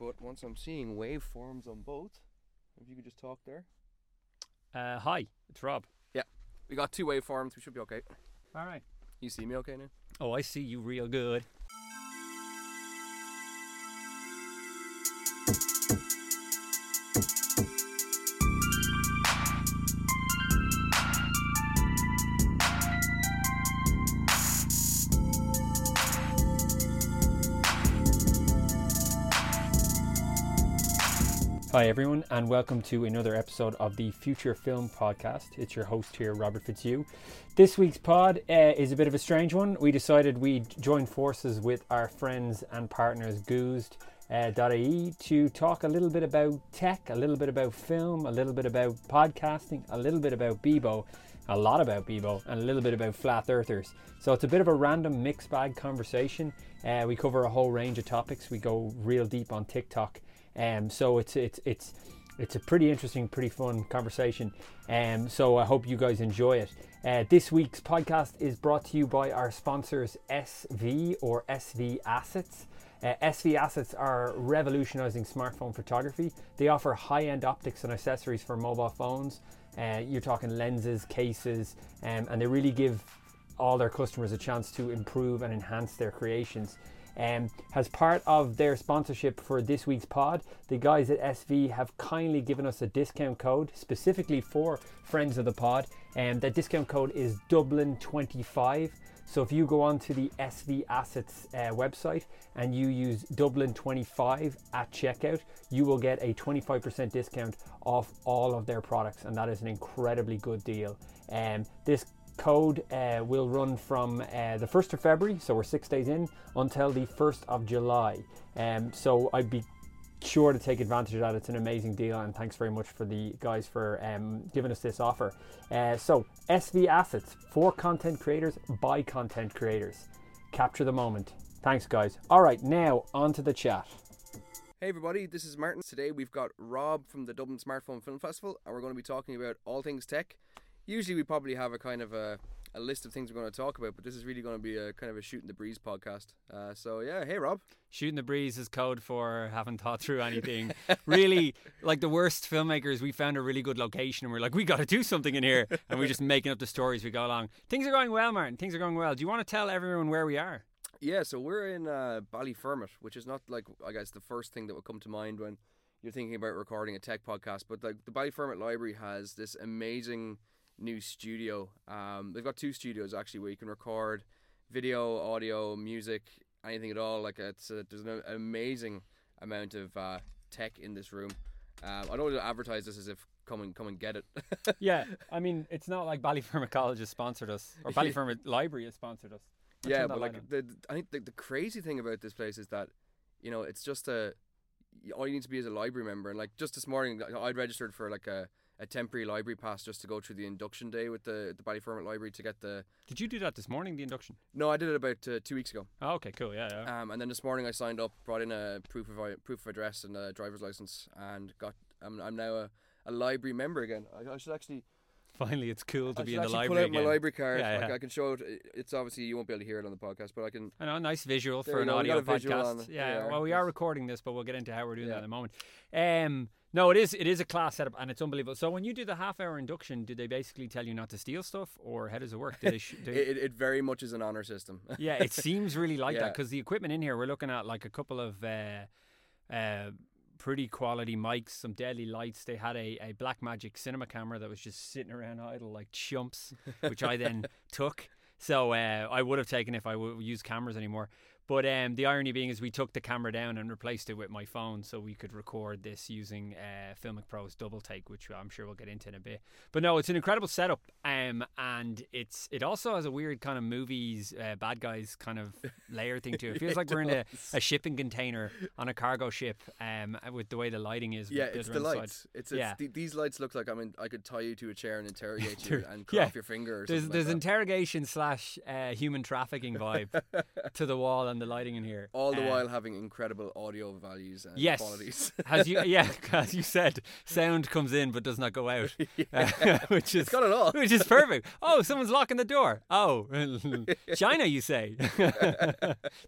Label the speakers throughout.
Speaker 1: but once I'm seeing waveforms on both, if you could just talk there.
Speaker 2: Uh, hi, it's Rob.
Speaker 1: Yeah, we got two waveforms. We should be okay.
Speaker 2: All right.
Speaker 1: You see me okay now?
Speaker 2: Oh, I see you real good. Hi, everyone, and welcome to another episode of the Future Film Podcast. It's your host here, Robert Fitzhugh. This week's pod uh, is a bit of a strange one. We decided we'd join forces with our friends and partners, Goozed. Uh, to talk a little bit about tech, a little bit about film, a little bit about podcasting, a little bit about Bebo, a lot about Bebo, and a little bit about flat earthers. So it's a bit of a random mixed bag conversation. Uh, we cover a whole range of topics. We go real deep on TikTok. Um, so it's it's it's it's a pretty interesting, pretty fun conversation. Um, so I hope you guys enjoy it. Uh, this week's podcast is brought to you by our sponsors SV or SV Assets. Uh, SV Assets are revolutionizing smartphone photography. They offer high end optics and accessories for mobile phones. Uh, you're talking lenses, cases, um, and they really give all their customers a chance to improve and enhance their creations. Um, as part of their sponsorship for this week's pod, the guys at SV have kindly given us a discount code specifically for friends of the pod, and that discount code is Dublin25. So if you go on to the SV Assets uh, website and you use Dublin25 at checkout, you will get a 25% discount off all of their products, and that is an incredibly good deal. Um, this code uh, will run from uh, the 1st of February, so we're six days in, until the 1st of July. Um, so I'd be sure to take advantage of that. It's an amazing deal, and thanks very much for the guys for um, giving us this offer. Uh, so, SV Assets for content creators by content creators. Capture the moment. Thanks, guys. All right, now on to the chat.
Speaker 1: Hey everybody, this is Martin. Today we've got Rob from the Dublin Smartphone Film Festival, and we're going to be talking about all things tech. Usually we probably have a kind of a, a list of things we're going to talk about, but this is really going to be a kind of a shooting the breeze podcast. Uh, so yeah, hey Rob.
Speaker 2: Shooting the breeze is code for haven't thought through anything. really, like the worst filmmakers, we found a really good location and we're like, we got to do something in here, and we're just making up the stories we go along. Things are going well, Martin. Things are going well. Do you want to tell everyone where we are?
Speaker 1: Yeah, so we're in uh, Ballyfermot, which is not like I guess the first thing that would come to mind when you're thinking about recording a tech podcast, but like the Ballyfermot Library has this amazing new studio. Um, they've got two studios actually where you can record video, audio, music, anything at all. Like it's uh, there's an amazing amount of uh, tech in this room. Um, I don't want to advertise this as if come and come and get it.
Speaker 2: yeah, I mean, it's not like Ballyfermot College has sponsored us or Ballyfermot Library has sponsored us.
Speaker 1: Yeah, but like the, I think the, the crazy thing about this place is that you know it's just a all you need to be is a library member and like just this morning I'd registered for like a, a temporary library pass just to go through the induction day with the the Ballyfermot Library to get the
Speaker 2: Did you do that this morning? The induction?
Speaker 1: no I did it about uh, two weeks ago
Speaker 2: Oh, okay, cool. Yeah, yeah.
Speaker 1: um, and then this morning I signed up brought in a proof of proof of address and a driver's license and got I'm, I'm now a, a library member again I, I should actually
Speaker 2: Finally, it's cool to
Speaker 1: I
Speaker 2: be in the library
Speaker 1: pull out
Speaker 2: again.
Speaker 1: my library card
Speaker 2: Yeah,
Speaker 1: like. I can show it it's obviously you won't be able to hear it on the podcast but I can
Speaker 2: I know, a nice visual for an audio podcast. Yeah,
Speaker 1: Yeah,
Speaker 2: well, we are recording this, but we'll get into how we're doing that in a moment. Um, no, it is it is a class setup and it's unbelievable. So when you do the half hour induction, do they basically tell you not to steal stuff, or how does it work? They? Sh- do-
Speaker 1: it, it very much is an honor system
Speaker 2: yeah, it seems really like that because the equipment in here, we're looking at like a couple of uh, uh, pretty quality mics, some deadly lights. They had a, a Blackmagic cinema camera that was just sitting around idle like chumps, which I then took. So uh, I would have taken if I would use cameras anymore. But um, the irony being is we took the camera down and replaced it with my phone so we could record this using uh, Filmic Pro's double take, which I'm sure we'll get into in a bit. But no, it's an incredible setup, um, and it's it also has a weird kind of movies uh, bad guys kind of layer thing to it. It feels
Speaker 1: It
Speaker 2: like we're in a, a shipping container on a cargo ship, um, with the way the lighting is.
Speaker 1: Yeah, it's the lights. It's, it's
Speaker 2: Yeah.
Speaker 1: the, these lights look like I mean I could tie you to a chair and interrogate you and cut
Speaker 2: yeah.
Speaker 1: off your finger. Or
Speaker 2: There's
Speaker 1: something
Speaker 2: there's
Speaker 1: like
Speaker 2: interrogation slash uh, human trafficking vibe to the wall, and the lighting in here.
Speaker 1: all the
Speaker 2: Uh,
Speaker 1: while having incredible audio values and
Speaker 2: Yes.
Speaker 1: qualities.
Speaker 2: As you, yeah, as you said, sound comes in but does not go out, uh, which is
Speaker 1: it's got it all.
Speaker 2: which is perfect. Oh, someone's locking the door. Oh, China, you say?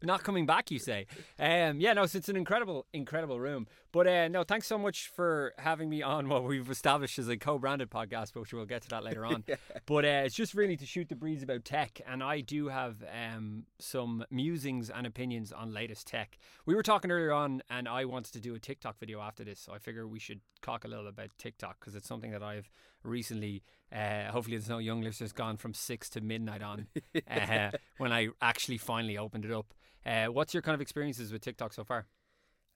Speaker 2: Not coming back, you say? Um, yeah, no, so it's an incredible, incredible room. But uh, no, thanks so much for having me on what we've established as a co-branded podcast, which we'll get to that later on. But uh, it's just really to shoot the breeze about tech, and I do have um, some musings and opinions on latest tech. We were talking earlier on, and I wanted to do a TikTok video after this, so I figure we should talk a little about TikTok because it's something that I've recently. Uh, hopefully, there's no young listeners gone from six to midnight on uh, when I actually finally opened it up. Uh, what's your kind of experiences with TikTok so far?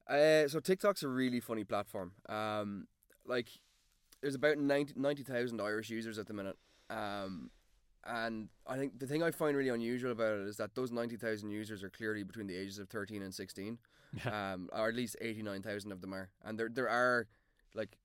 Speaker 1: Uh, so TikTok's a really funny platform. Um, like there's about 90 90,000 Irish users at the minute. Um, and I think the thing I find really unusual about it is that those 90,000 users are clearly between the ages of 13 and 16. um, or at least 89,000 of them are. And there there are like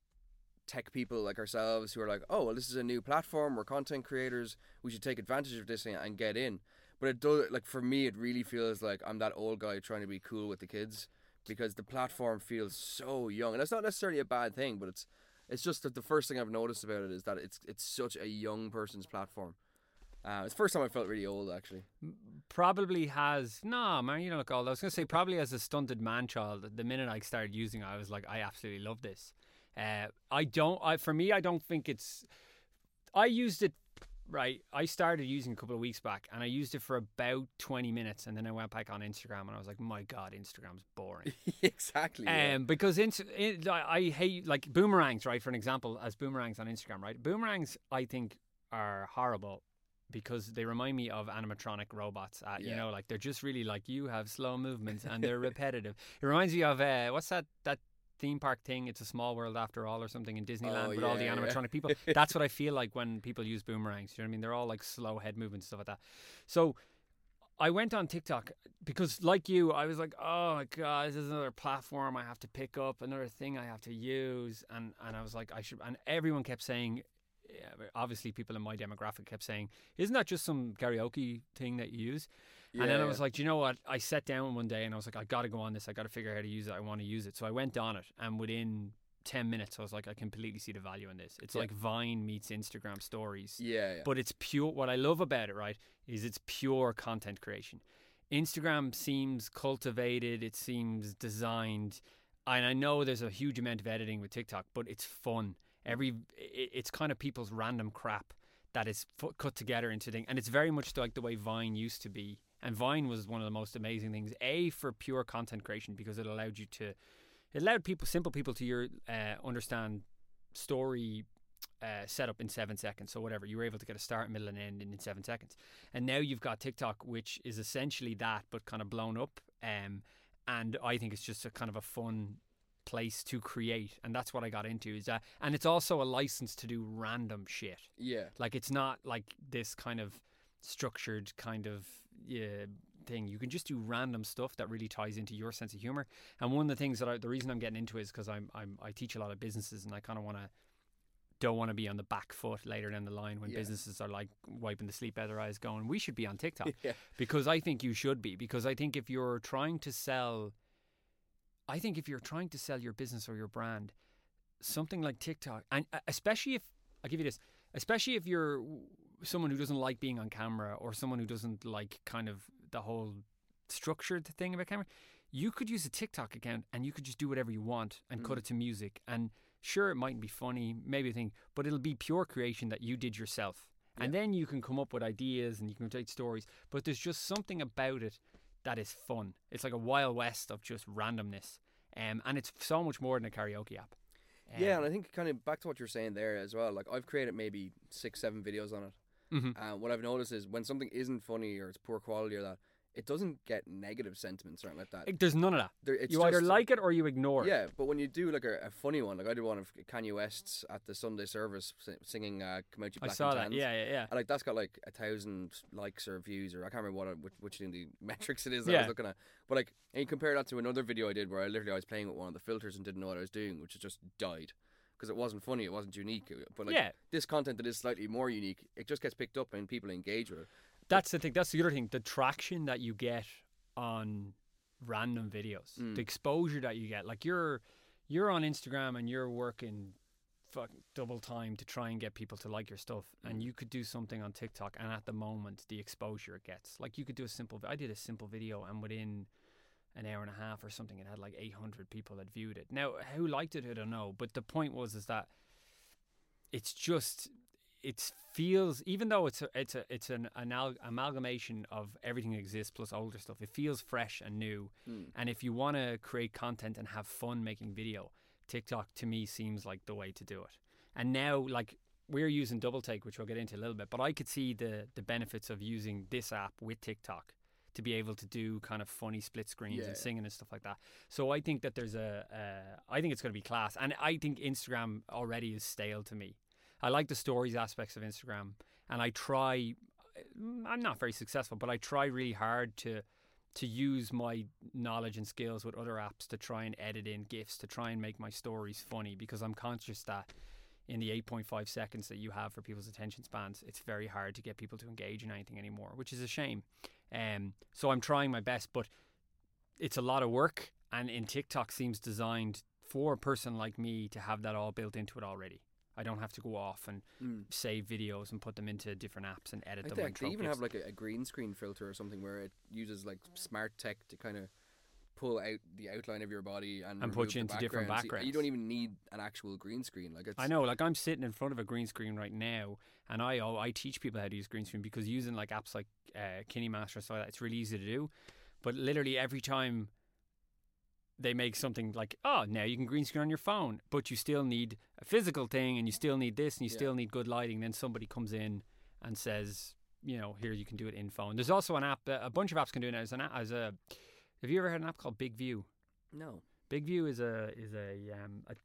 Speaker 1: tech people like ourselves who are like, "Oh, well this is a new platform, we're content creators, we should take advantage of this and- and get in." But it does like for me it really feels like I'm that old guy trying to be cool with the kids because the platform feels so young. And that's not necessarily a bad thing, but it's it's just that the first thing I've noticed about it is that it's it's such a young person's platform. Uh, it's the first time I felt really old actually.
Speaker 2: probably has no man you don't look old i was going to say probably as a stunted man child the minute i started using it i was like i absolutely love this uh, i don't I, for me i don't think it's i used it right i started using it a couple of weeks back and i used it for about 20 minutes and then i went back on instagram and i was like my god instagram's boring
Speaker 1: exactly. yeah.
Speaker 2: um, because ins- it, I I hate like boomerangs, right? For an example, as boomerangs on Instagram, right? Boomerangs, I think, are horrible because they remind me of animatronic robots. Uh, You know, like they're just really like you have slow movements and they're repetitive. It reminds me of uh, what's that that theme park thing? It's a small world after all, or something in Disneyland
Speaker 1: Oh,
Speaker 2: with all the
Speaker 1: yeah, yeah.
Speaker 2: animatronic people. That's what I feel like when people use boomerangs. You know what I mean? They're all like slow head movements, stuff like that. So. I went on TikTok because, like you, I was like, "Oh my god, this is another platform I have to pick up, another thing I have to use," and and I was like, "I should." And everyone kept saying, yeah, obviously, people in my demographic kept saying, "Isn't that just some karaoke thing that you use?" and then I was like, "Do you know what?" I sat down one day and I was like, "I got to go on this. I got to figure out how to use it. I want to use it." So I went on it, and within ten minutes, I was like, "I completely see the value in this. It's
Speaker 1: Yeah.
Speaker 2: like Vine meets Instagram stories."
Speaker 1: yeah, yeah.
Speaker 2: but it's pure what i love about it right is it's pure content creation instagram seems cultivated it seems designed and i know there's a huge amount of editing with tiktok but it's fun every i- it's kind of people's random crap that is fu- cut together into thing and it's very much like the way vine used to be and vine was one of the most amazing things a for pure content creation because it allowed you to it allowed people simple people to your uh, understand story uh, set up in seven seconds. So whatever you were able to get a start, middle, and end in, in seven seconds. And now you've got TikTok, which is essentially that, but kind of blown up. Um, and I think it's just a kind of a fun place to create, and that's what I got into. Is that, and it's also a license to do random shit.
Speaker 1: yeah.
Speaker 2: Like it's not like this kind of structured kind of yeah, thing. You can just do random stuff that really ties into your sense of humor. And one of the things that I, the reason I'm getting into is because I'm, I'm I teach a lot of businesses, and I kind of want to don't want to be on the back foot later down the line when
Speaker 1: Yeah.
Speaker 2: businesses are like wiping the sleep out of their eyes, going, "We should be on TikTok."
Speaker 1: Yeah.
Speaker 2: because I think you should be. Because I think if you're trying to sell, I think if you're trying to sell your business or your brand, something like TikTok, and uh, especially if I'll give you this, especially if you're someone who doesn't like being on camera or someone who doesn't like kind of the whole structured thing about camera, you could use a TikTok account and you could just do whatever you want and cut
Speaker 1: Mm.
Speaker 2: it to music. And sure, it mightn't be funny, maybe a thing, but it'll be pure creation that you did yourself. And then you can come up with ideas and you can take stories. But there's just something about it that is fun. It's like a wild west of just randomness. Um, and it's so much more than a karaoke app.
Speaker 1: Yeah,
Speaker 2: Um,
Speaker 1: and I think kind of back to what you're saying there as well. Like I've created maybe six, seven videos on it.
Speaker 2: mhm.
Speaker 1: And what I've noticed is when something isn't funny or it's poor quality or that, it doesn't get negative sentiments or anything like that.
Speaker 2: Like, There's none of that.
Speaker 1: There, it's
Speaker 2: you either like it or you ignore it.
Speaker 1: Yeah, but when you do like a, a funny one, like I did one of Kanye West's at the Sunday service singing uh, "Come Out You
Speaker 2: I saw
Speaker 1: and
Speaker 2: that.
Speaker 1: Tans.
Speaker 2: Yeah, yeah, yeah.
Speaker 1: And like that's got like a thousand likes or views or I can't remember what which, which in the metrics it is that I was looking at. But like, and you compare that to another video I did where I literally I was playing with one of the filters and didn't know what I was doing, which just died because it wasn't funny, it wasn't unique. But like
Speaker 2: yeah,
Speaker 1: this content that is slightly more unique, it just gets picked up and people engage with it.
Speaker 2: That's the thing. That's the other thing. The traction that you get on random videos.
Speaker 1: Mm.
Speaker 2: The exposure that you get, like you're you're on Instagram and you're working fuck double time to try and get people to like your stuff, and
Speaker 1: Mm.
Speaker 2: you could do something on TikTok, and at the moment the exposure it gets, like you could do a simple. I did a simple video, and within an hour and a half or something, it had like 800 people that viewed it. Now, who liked it, I don't know, but the point was is that it's just it feels even though it's a, it's a it's an, an amalgamation of everything that exists plus older stuff. It feels fresh and new.
Speaker 1: Mm.
Speaker 2: And if you want to create content and have fun making video, TikTok to me seems like the way to do it. And now, like we're using Double Take, which we'll get into a little bit, but I could see the the benefits of using this app with TikTok to be able to do kind of funny split screens
Speaker 1: Yeah.
Speaker 2: and singing and stuff like that. So I think that there's a, uh, I think it's going to be class, and I think Instagram already is stale to me. I like the stories aspects of Instagram, and I try. I'm not very successful, but I try really hard to to use my knowledge and skills with other apps to try and edit in gifs to try and make my stories funny because I'm conscious that in the 8.5 seconds that you have for people's attention spans, it's very hard to get people to engage in anything anymore, which is a shame. Um, so I'm trying my best, but it's a lot of work, and in TikTok seems designed for a person like me to have that all built into it already. I don't have to go off and
Speaker 1: Mm.
Speaker 2: save videos and put them into different apps and edit
Speaker 1: I
Speaker 2: them.
Speaker 1: think they even have like a, a green screen filter or something where it uses like smart tech to kind of pull out the outline of your body and,
Speaker 2: And put you into different
Speaker 1: background. So you don't even need an actual green screen. Like
Speaker 2: I know, like I'm sitting in front of a green screen right now, and I oh, I teach people how to use green screen because using like apps like uh, KineMaster and stuff like that, it's really easy to do. But literally every time they make something like, oh, now you can green screen on your phone, but you still need a physical thing, and you still need this, and you
Speaker 1: Yeah.
Speaker 2: still need good lighting. Then somebody comes in and says, you know, here you can do it in phone. There's also an app, a bunch of apps can do it as an a- as a. Have you ever had an app called BigVu?
Speaker 1: no.
Speaker 2: BigVu is a is a um a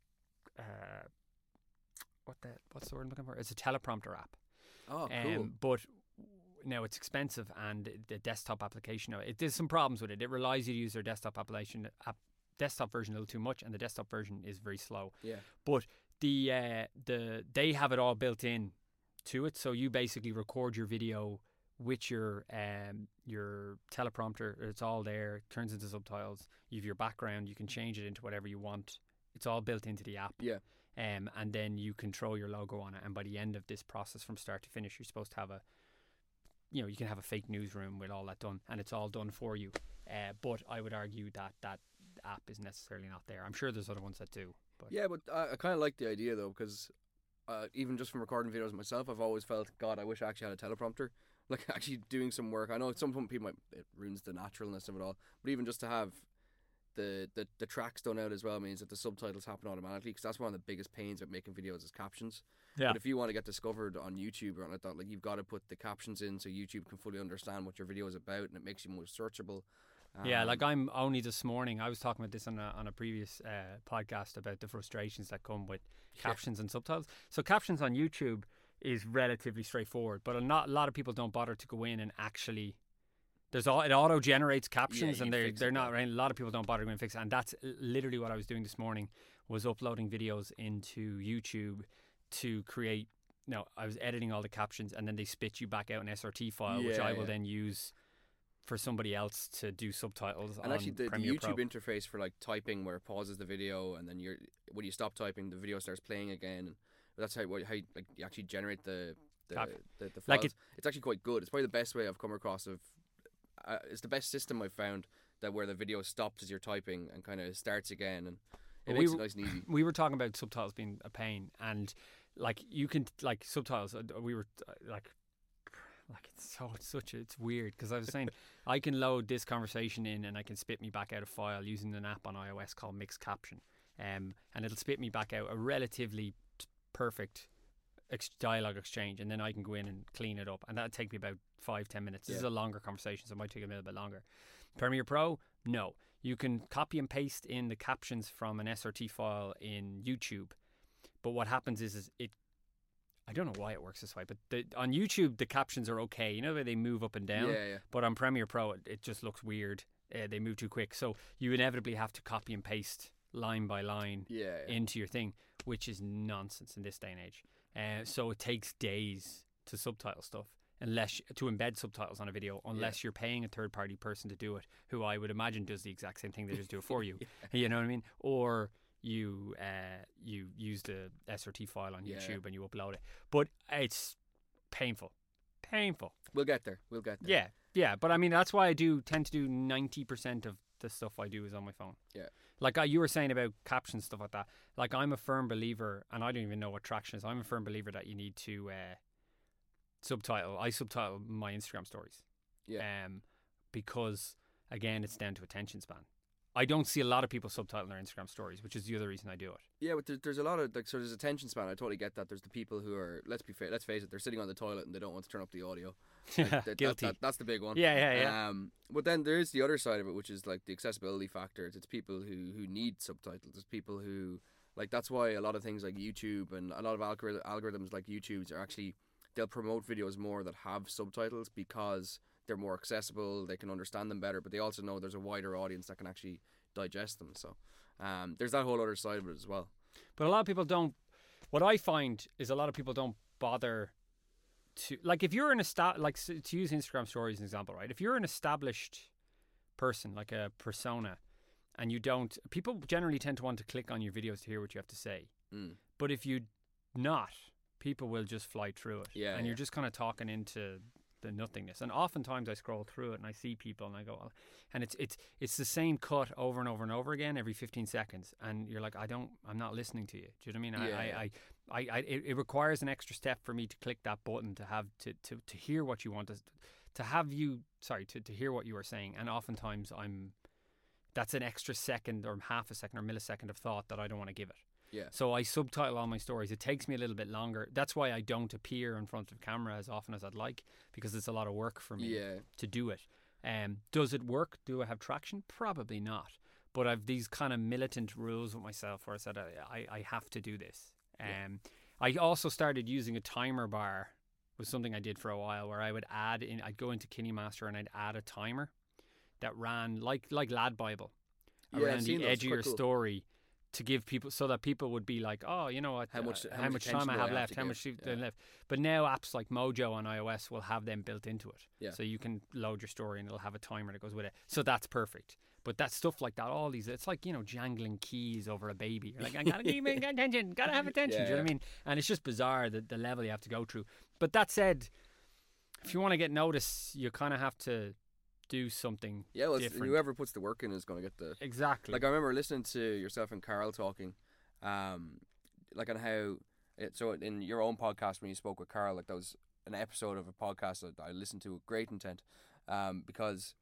Speaker 2: uh, what the what's the word I'm looking for? It's a teleprompter app.
Speaker 1: Oh, cool.
Speaker 2: Um, but now it's expensive and the desktop application. now, It, there's some problems with it. It relies you to use their desktop application app, desktop version a little too much, and the desktop version is very slow.
Speaker 1: yeah.
Speaker 2: But the uh, the they have it all built in to it, so you basically record your video with your um your teleprompter. It's all there. Turns into subtitles. You have your background. You can change it into whatever you want. It's all built into the app.
Speaker 1: Yeah.
Speaker 2: Um, and then you control your logo on it. And by the end of this process, from start to finish, you're supposed to have a, you know, you can have a fake newsroom with all that done, and it's all done for you. Uh, but I would argue that that app is necessarily not there. I'm sure there's other ones that do. But
Speaker 1: Yeah, but I, I kind of like the idea though because uh, even just from recording videos myself, I've always felt, God, I wish I actually had a teleprompter. Like actually doing some work. I know at some point people might it ruins the naturalness of it all, but even just to have the the, the tracks done out as well means that the subtitles happen automatically. Because that's one of the biggest pains of making videos is captions.
Speaker 2: Yeah.
Speaker 1: But if you want to get discovered on YouTube or anything like that, like you've got to put the captions in so YouTube can fully understand what your video is about, and it makes you more searchable.
Speaker 2: Yeah,
Speaker 1: Um,
Speaker 2: like I'm only this morning. I was talking about this on a on a previous uh, podcast about the frustrations that come with captions and subtitles. So captions on YouTube is relatively straightforward, but a not a lot of people don't bother to go in and actually. There's all it auto generates captions,
Speaker 1: you
Speaker 2: and they're they're not right. A lot of people don't bother and fix it, and that's literally what I was doing this morning. Was uploading videos into YouTube to create. No, I was editing all the captions, and then they spit you back out an SRT file, which
Speaker 1: Yeah,
Speaker 2: I will then use for somebody else to do subtitles.
Speaker 1: And actually, the, the YouTube
Speaker 2: Pro.
Speaker 1: interface for like typing, where it pauses the video, and then you're when you stop typing, the video starts playing again. That's how how you, like you actually generate the the the, the files.
Speaker 2: like it-
Speaker 1: it's actually quite good. It's probably the best way I've come across of. Uh, it's the best system I've found that where the video stops as you're typing and kind of starts again, and it makes
Speaker 2: we
Speaker 1: it nice and easy.
Speaker 2: we were talking about subtitles being a pain, and like you can like subtitles. uh, We were uh, like, like it's so it's such a, it's weird because I was saying I can load this conversation in and I can spit me back out a file using an app on iOS called Mixed Caption, um, and it'll spit me back out a relatively t- perfect ex- dialogue exchange, and then I can go in and clean it up, and that'll take me about five ten minutes. This is a longer conversation, so it might take a little bit longer. Premiere Pro, no. You can copy and paste in the captions from an SRT file in YouTube, but what happens is, is it. I don't know why it works this way, but the, on YouTube the captions are okay. You know the they move up and down,
Speaker 1: Yeah, yeah.
Speaker 2: but on Premiere Pro it, it just looks weird. Uh, they move too quick, so you inevitably have to copy and paste line by line
Speaker 1: Yeah, yeah.
Speaker 2: into your thing, which is nonsense in this day and age. Uh, so it takes days to subtitle stuff. unless to embed subtitles on a video unless you're paying a third party person to do it who I would imagine does the exact same thing they just do it for you you know what I mean or you uh, you use the SRT file on
Speaker 1: Yeah.
Speaker 2: YouTube and you upload it but it's painful painful
Speaker 1: We'll get there. We'll get there.
Speaker 2: yeah yeah but I mean that's why I do tend to do 90% of the stuff I do is on my phone
Speaker 1: Yeah.
Speaker 2: like uh, you were saying about captions stuff like that like I'm a firm believer and I don't even know what traction is I'm a firm believer that you need to uh, subtitle I subtitle my Instagram stories
Speaker 1: Yeah.
Speaker 2: um, because again it's down to attention span I don't see a lot of people subtitling their Instagram stories which is the other reason I do it
Speaker 1: Yeah, but there, there's a lot of like so there's attention span. I totally get that. There's the people who are let's be fa- let's face it, they're sitting on the toilet and they don't want to turn up the audio. Like, that- that-
Speaker 2: guilty
Speaker 1: that- that's the big one.
Speaker 2: yeah yeah yeah
Speaker 1: Um, but then there is the other side of it, which is like the accessibility factor. It's people who who need subtitles. It's people who like that's why a lot of things like YouTube and a lot of algorithms like YouTube's are actually they'll promote videos more that have subtitles because they're more accessible. They can understand them better, but they also know there's a wider audience that can actually digest them. So um, there's that whole other side of it as well.
Speaker 2: But a lot of people don't. What I find is a lot of people don't bother to like if you're an esta- like to use Instagram stories as an example, right? If you're an established person, like a persona, and you don't, people generally tend to want to click on your videos to hear what you have to say.
Speaker 1: Mm.
Speaker 2: But if you not, people will just fly through it.
Speaker 1: Yeah,
Speaker 2: and
Speaker 1: yeah.
Speaker 2: you're just kind of talking into the nothingness. And oftentimes I scroll through it and I see people and I go, "Oh," and it's it's it's the same cut over and over and over again every 15 seconds, and you're like, I don't, I'm not listening to you. Do you know what I mean?
Speaker 1: Yeah,
Speaker 2: I,
Speaker 1: yeah.
Speaker 2: I, I, I, I it, it requires an extra step for me to click that button to have to to to hear what you want to to have you sorry to to hear what you are saying, and oftentimes I'm. That's an extra second or half a second or millisecond of thought that I don't want to give it.
Speaker 1: Yeah.
Speaker 2: So I subtitle all my stories. It takes me a little bit longer. That's why I don't appear in front of camera as often as I'd like because it's a lot of work for me
Speaker 1: Yeah.
Speaker 2: to do it. Um, does it work? Do I have traction? Probably not. But I've these kind of militant rules with myself where I said I, I, I have to do this.
Speaker 1: Yeah.
Speaker 2: Um, I also started using a timer bar. Was something I did for a while where I would add in. I'd go into KineMaster and I'd add a timer that ran like like Lad Bible
Speaker 1: Yeah,
Speaker 2: around the edge of your
Speaker 1: cool.
Speaker 2: story to give people so that people would be like, oh, you know what?
Speaker 1: How much-
Speaker 2: uh,
Speaker 1: how much
Speaker 2: time I have left? How
Speaker 1: give?
Speaker 2: much
Speaker 1: Yeah.
Speaker 2: left? But now apps like Mojo on iOS will have them built into it.
Speaker 1: Yeah.
Speaker 2: So you can load your story and it'll have a timer that goes with it. So that's perfect. But that stuff like that, all these, it's like you know jangling keys over a baby. You're like, I gotta keep attention, gotta have attention.
Speaker 1: Yeah,
Speaker 2: do you know what I mean? And it's just bizarre the the level you have to go through. But that said, if you want to get noticed, you kind of have to do something
Speaker 1: Yeah, well,
Speaker 2: different.
Speaker 1: whoever puts the work in is going to get the
Speaker 2: exactly.
Speaker 1: Like I remember listening to yourself and Carl talking, um, like on how. It, so in your own podcast when you spoke with Carl, like that was an episode of a podcast that I listened to with great intent, um, because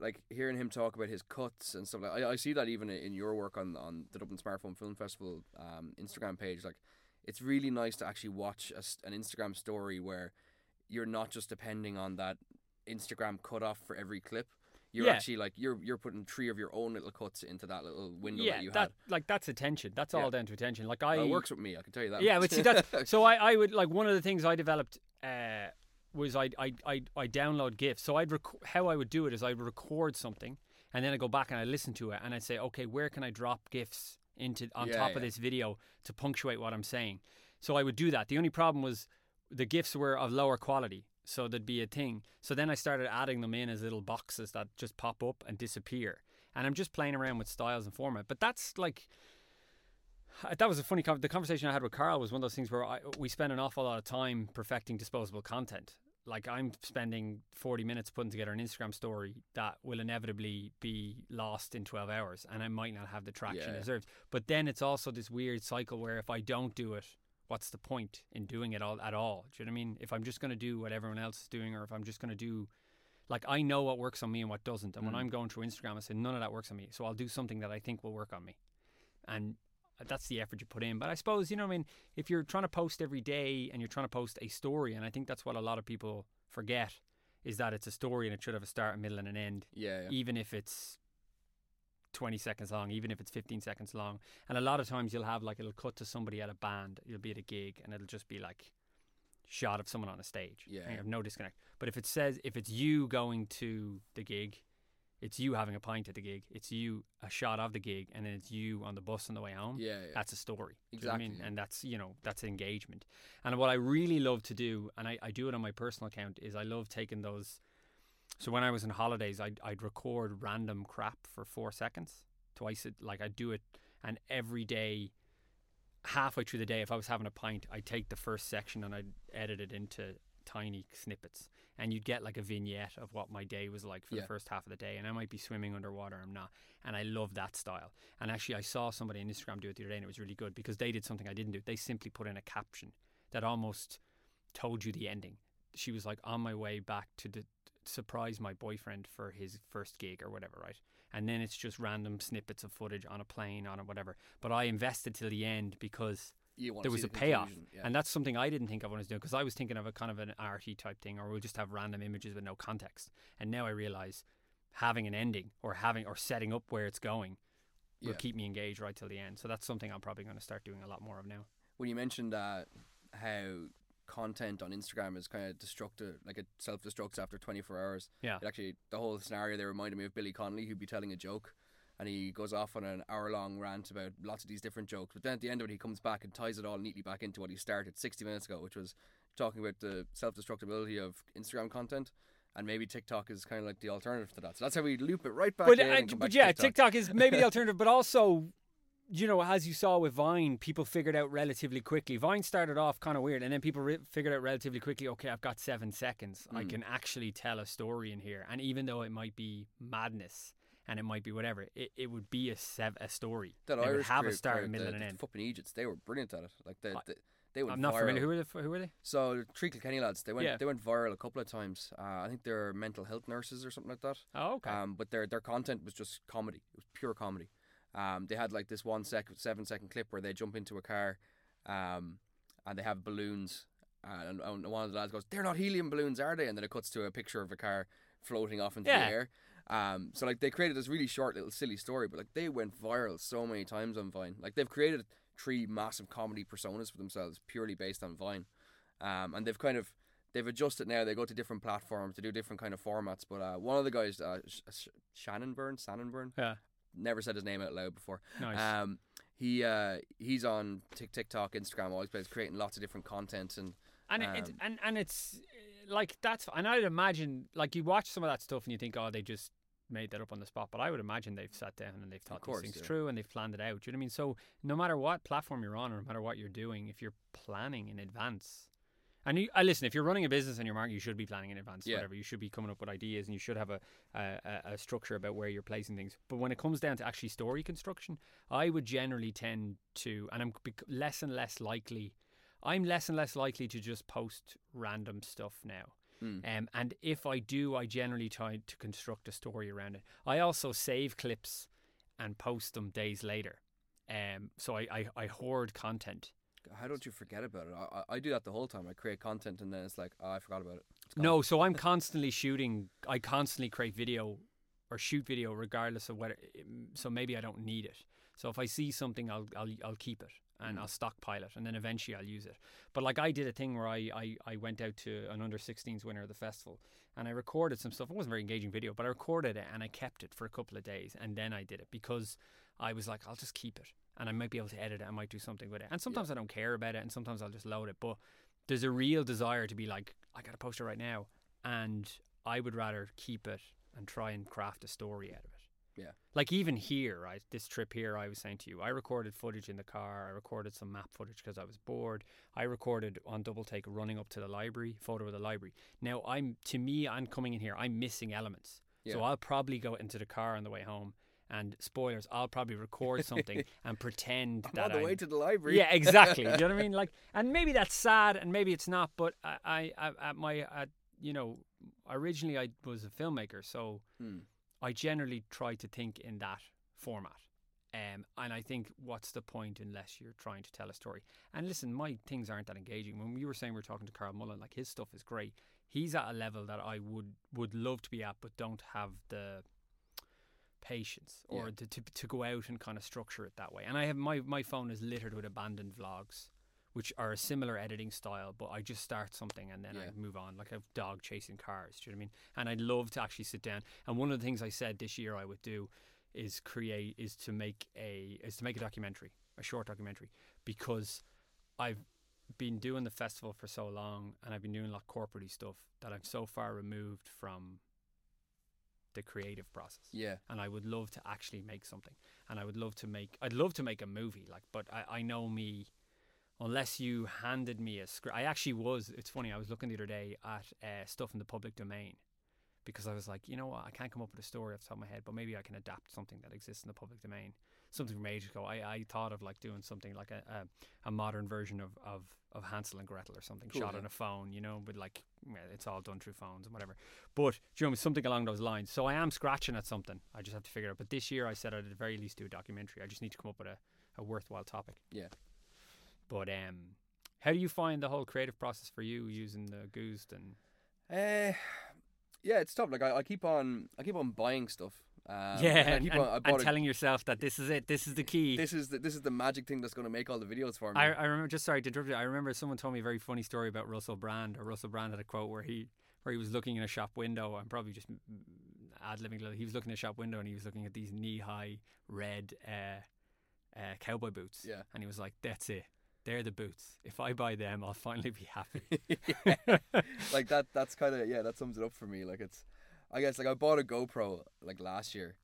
Speaker 1: like hearing him talk about his cuts and stuff like I, I see that even in your work on on the Dublin Smartphone Film Festival um, Instagram page. Like it's really nice to actually watch a an Instagram story where you're not just depending on that Instagram cutoff for every clip. You're
Speaker 2: Yeah.
Speaker 1: actually like you're you're putting three of your own little cuts into that little window
Speaker 2: yeah,
Speaker 1: that you
Speaker 2: that
Speaker 1: had.
Speaker 2: like that's attention. That's
Speaker 1: Yeah.
Speaker 2: all down to attention. Like I
Speaker 1: Well, it works with me, I can tell you that.
Speaker 2: Yeah, but see that's so I, I would like one of the things I developed uh, was I I I I download GIFs. So I'd rec- how I would do it is I'd record something and then I go back and I listen to it and I'd say okay where can I drop GIFs into on
Speaker 1: Yeah,
Speaker 2: top
Speaker 1: yeah.
Speaker 2: of this video to punctuate what I'm saying. So I would do that. The only problem was the GIFs were of lower quality. So there'd be a thing. So then I started adding them in as little boxes that just pop up and disappear. And I'm just playing around with styles and format. But that's like that was a funny the conversation I had with Carl was one of those things where I, we spend an awful lot of time perfecting disposable content. Like I'm spending 40 minutes putting together an Instagram story that will inevitably be lost in 12 hours and I might not have the traction
Speaker 1: Yeah.
Speaker 2: it deserves. But then it's also this weird cycle where if I don't do it, what's the point in doing it all at all? Do you know what I mean? If I'm just going to do what everyone else is doing or if I'm just going to do like I know what works on me and what doesn't. And when
Speaker 1: Mm.
Speaker 2: I'm going through Instagram, I say none of that works on me. So I'll do something that I think will work on me. And that's the effort you put in. But I suppose, you know what I mean, if you're trying to post every day and you're trying to post a story, and I think that's what a lot of people forget, is that it's a story and it should have a start, a middle, and an end,
Speaker 1: yeah, yeah.
Speaker 2: even if it's 20 seconds long, even if it's 15 seconds long. And a lot of times you'll have like, it'll cut to somebody at a band, you'll be at a gig, and it'll just be like, shot of someone on a stage.
Speaker 1: Yeah.
Speaker 2: You have no disconnect. But if it says if it's you going to the gig, It's you having a pint at the gig. It's you a shot of the gig, and then it's you on the bus on the way home.
Speaker 1: Yeah, yeah.
Speaker 2: That's a story. Do you know I
Speaker 1: Exactly,
Speaker 2: mean? And that's you know that's engagement. And what I really love to do, and I, I do it on my personal account, is I love taking those. So when I was on holidays, I'd I'd record random crap for four seconds twice. It like I'd do it, and every day, halfway through the day, if I was having a pint, I'd take the first section and I'd edit it into tiny snippets, and you'd get like a vignette of what my day was like for
Speaker 1: Yeah.
Speaker 2: the first half of the day. And I might be swimming underwater, I'm not, and I love that style. And actually, I saw somebody on Instagram do it the other day, and it was really good because they did something I didn't do. They simply put in a caption that almost told you the ending. She was like on my way back to the surprise my boyfriend for his first gig or whatever, right? And then it's just random snippets of footage on a plane, on a whatever. But I invested till the end because there was a payoff,
Speaker 1: Yeah.
Speaker 2: and that's something I didn't think of when I was doing because I was thinking of a kind of an arty type thing, or we'll just have random images with no context. And now I realize having an ending or having or setting up where it's going will
Speaker 1: Yeah.
Speaker 2: keep me engaged right till the end. So that's something I'm probably going to start doing a lot more of now.
Speaker 1: when you mentioned uh, how content on Instagram is kind of destructive, like it self destructs after 24 hours.
Speaker 2: Yeah.
Speaker 1: It actually, the whole scenario there reminded me of Billy Connolly, who'd be telling a joke. And he goes off on an hour long rant about lots of these different jokes. But then at the end of it, he comes back and ties it all neatly back into what he started 60 minutes ago, which was talking about the self destructibility of Instagram content. And maybe TikTok is kind of like the alternative to that. So that's how we loop it right back
Speaker 2: But,
Speaker 1: in.
Speaker 2: uh, but
Speaker 1: back
Speaker 2: yeah,
Speaker 1: TikTok.
Speaker 2: TikTok is maybe the alternative, but also, you know, as you saw with Vine, people figured out relatively quickly. Vine started off kind of weird, and then people re- figured out relatively quickly. Okay, I've got seven seconds. I
Speaker 1: Mm.
Speaker 2: can actually tell a story in here, and even though it might be madness and it might be whatever, it, it would be a sev- a story.
Speaker 1: That
Speaker 2: it would
Speaker 1: Irish
Speaker 2: have a start,
Speaker 1: uh,
Speaker 2: middle,
Speaker 1: the,
Speaker 2: and
Speaker 1: the
Speaker 2: end.
Speaker 1: Fucking Egypts, they were brilliant at it. Like they,
Speaker 2: I-
Speaker 1: they, they went
Speaker 2: I'm not
Speaker 1: viral.
Speaker 2: familiar. Who were they? Who were they?
Speaker 1: So Treacle Kenny lads, they went
Speaker 2: Yeah.
Speaker 1: they went viral a couple of times. Uh, I think they're mental health nurses or something like that.
Speaker 2: Oh, okay.
Speaker 1: Um, but their their content was just comedy. It was pure comedy. Um, they had like this one sec seven second clip where they jump into a car, um, and they have balloons. And, and one of the lads goes, "They're not helium balloons, are they?" And then it cuts to a picture of a car floating off into
Speaker 2: Yeah.
Speaker 1: the air. Um, so like they created this really short little silly story, but like they went viral so many times on Vine. Like they've created three massive comedy personas for themselves purely based on Vine, um, and they've kind of they've adjusted now. They go to different platforms to do different kind of formats. But uh, one of the guys, uh, Sh- Sh- Shannon Byrne, Shannon Byrne,
Speaker 2: yeah.
Speaker 1: Never said his name out loud before.
Speaker 2: Nice.
Speaker 1: Um, he uh, he's on Tik TikTok, Instagram, always plays creating lots of different content and
Speaker 2: and it, it,
Speaker 1: um,
Speaker 2: and and it's uh, like that's and I'd imagine like you watch some of that stuff and you think oh they just made that up on the spot but I would imagine they've sat down and they've thought these things
Speaker 1: yeah.
Speaker 2: through and they've planned it out do you know what I mean so no matter what platform you're on or no matter what you're doing if you're planning in advance and you, I listen if you're running a business and you're marketing you should be planning in advance
Speaker 1: Yeah.
Speaker 2: whatever you should be coming up with ideas and you should have a, a, a- structure about where you're placing things but when it comes down to actually story construction I would generally tend to and I'm less and less likely I'm less and less likely to just post random stuff now.
Speaker 1: Hmm.
Speaker 2: Um, and if I do, I generally try to construct a story around it. I also save clips and post them days later. Um, so I, I, I hoard content.
Speaker 1: How don't you forget about it? I, I, do that the whole time. I create content and then it's like, oh, I forgot about it.
Speaker 2: No, so I'm constantly shooting. I constantly create video or shoot video, regardless of whether. So maybe I don't need it. So if I see something, I'll I'll, I'll keep it and
Speaker 1: Mm.
Speaker 2: I'll stockpile it, and then eventually I'll use it. But like I did a thing where I, I, I went out to an under 16s winner of the festival, and I recorded some stuff. It wasn't very engaging video, but I recorded it and I kept it for a couple of days, and then I did it because I was like, I'll just keep it, and I might be able to edit it. I might do something with it, and sometimes I don't care about it, and sometimes I'll just load it. But there's a real desire to be like, I got to post it right now, and I would rather keep it and try and craft a story out of it.
Speaker 1: Yeah.
Speaker 2: Like even here, right? This trip here, I was saying to you, I recorded footage in the car. I recorded some map footage because I was bored. I recorded on double take running up to the library, photo of the library. Now I'm to me, I'm coming in here. I'm missing elements, so I'll probably go into the car on the way home. And spoilers, I'll probably record something and pretend
Speaker 1: I'm
Speaker 2: that
Speaker 1: on the
Speaker 2: I'm,
Speaker 1: way to the library.
Speaker 2: yeah, exactly. Do you know what I mean? Like, and maybe that's sad, and maybe it's not. But I, I, I at my, at, you know, originally I was a filmmaker, so
Speaker 1: Hmm.
Speaker 2: I generally try to think in that format. Um, and I think what's the point unless you're trying to tell a story? And listen, my things aren't that engaging. When you were saying we are talking to Carl Mullen, like his stuff is great. He's at a level that I would would love to be at, but don't have the patience or
Speaker 1: Yeah.
Speaker 2: to, to to go out and kind of structure it that way. And I have my my phone is littered with abandoned vlogs, which are a similar editing style, but I just start something and then
Speaker 1: Yeah.
Speaker 2: I move on, like a dog chasing cars. Do you know what I mean? And I'd love to actually sit down. And one of the things I said this year I would do is create is to make a is to make a documentary, a short documentary, because I've been doing the festival for so long and I've been doing a lot of corporate stuff that I'm so far removed from the creative process
Speaker 1: Yeah.
Speaker 2: and I would love to actually make something. And I would love to make I'd love to make a movie, like but I, I know me unless you handed me a script I actually was it's funny, I was looking the other day at uh, stuff in the public domain because I was like, you know what, I can't come up with a story off the top of my head, but maybe I can adapt something that exists in the public domain. Something from ages ago. I, I thought of like doing something like a, a, a modern version of, of, of Hansel and Gretel or something
Speaker 1: Cool,
Speaker 2: shot
Speaker 1: yeah.
Speaker 2: on a phone, you know, with like it's all done through phones and whatever. But you know, something along those lines. So I am scratching at something. I just have to figure it out. But this year I said I'd at the very least do a documentary. I just need to come up with a, a worthwhile topic.
Speaker 1: Yeah.
Speaker 2: But um how do you find the whole creative process for you using the Goozed and
Speaker 1: Uh, yeah, it's tough. Like I, I keep on, I keep on buying stuff. Um,
Speaker 2: yeah, and, and- and
Speaker 1: a-
Speaker 2: telling yourself that this is it, this is the key.
Speaker 1: this is the, this is the magic thing that's going to make all the videos for me.
Speaker 2: I, I remember just sorry to interrupt you. I remember someone told me a very funny story about Russell Brand. Or Russell Brand had a quote where he where he was looking in a shop window. I'm probably just ad libbing. He was looking in a shop window and he was looking at these knee high red uh, uh, cowboy boots.
Speaker 1: Yeah.
Speaker 2: and he was like, "That's it. They're the boots. If I buy them, I'll finally be happy."
Speaker 1: Like that that's kind of yeah that sums it up for me like it's i guess like i bought a gopro like last year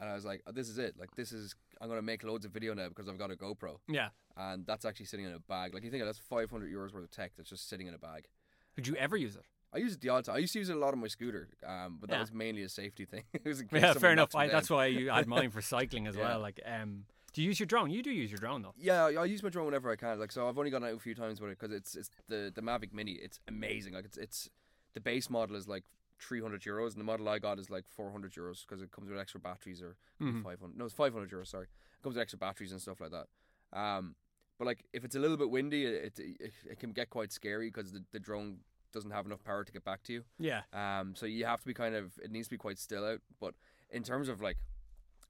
Speaker 1: and i was like oh, this is it like this is i'm gonna make loads of video now because i've got a gopro
Speaker 2: yeah.
Speaker 1: and that's actually sitting in a bag like you think that's 500 euros worth of tech that's just sitting in a bag
Speaker 2: Did you ever use it?
Speaker 1: i use it the odd time i used to use it a lot on my scooter um but that
Speaker 2: Yeah.
Speaker 1: was mainly a safety thing it was
Speaker 2: Yeah, fair enough. I, that's why you had mine for cycling as
Speaker 1: Yeah.
Speaker 2: well. Like, um, do you use your drone? You do use your drone though.
Speaker 1: Yeah, I I use my drone whenever I can. Like, so I've only gone out a few times with it because it's it's the the Mavic Mini. It's amazing. Like, it's it's the base model is like three hundred euros, and the model I got is like four hundred euros because it comes with extra batteries or
Speaker 2: Mhm.
Speaker 1: five hundred. No, it's five hundred euros. Sorry, it comes with extra batteries and stuff like that. Um, but like if it's a little bit windy, it it, it can get quite scary because the the drone doesn't have enough power to get back to you.
Speaker 2: Yeah.
Speaker 1: Um, so you have to be kind of it needs to be quite still out. But in terms of like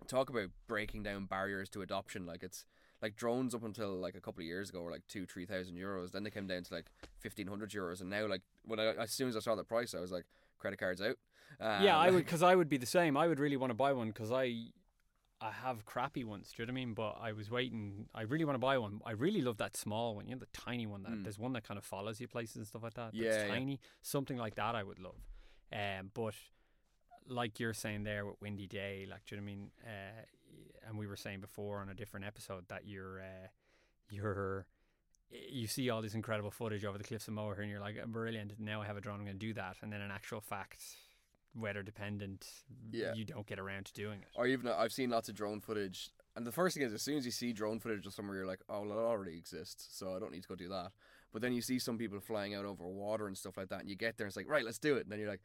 Speaker 1: talk about breaking down barriers to adoption, like it's like drones up until like a couple of years ago were like two three thousand euros. Then they came down to like fifteen hundred euros, and now like when I as soon as I saw the price, I was like credit cards out. Um,
Speaker 2: yeah, I would because I would be the same. I would really want to buy one because I, I have crappy ones. Do you know what I mean? But I was waiting. I really want to buy one. I really love that small one. You know, the tiny one. That
Speaker 1: Mm.
Speaker 2: there's one that kind of follows you places and stuff like that.
Speaker 1: Yeah,
Speaker 2: that's
Speaker 1: yeah.
Speaker 2: tiny. Something like that, I would love. Um, but like you're saying there with Windy Day, like do you know what I mean? Uh, and we were saying before on a different episode that you're, uh, you're. You see all this incredible footage over the cliffs of Moher, and you're like, "Brilliant! Now I have a drone. I'm going to do that." And then, in actual fact, weather dependent,
Speaker 1: Yeah.
Speaker 2: you don't get around to doing it.
Speaker 1: or even uh, I've seen lots of drone footage. And the first thing is, as soon as you see drone footage of somewhere, you're like, oh, well, it already exists, so I don't need to go do that. But then you see some people flying out over water and stuff like that, and you get there, and it's like, right, let's do it. And then you're like,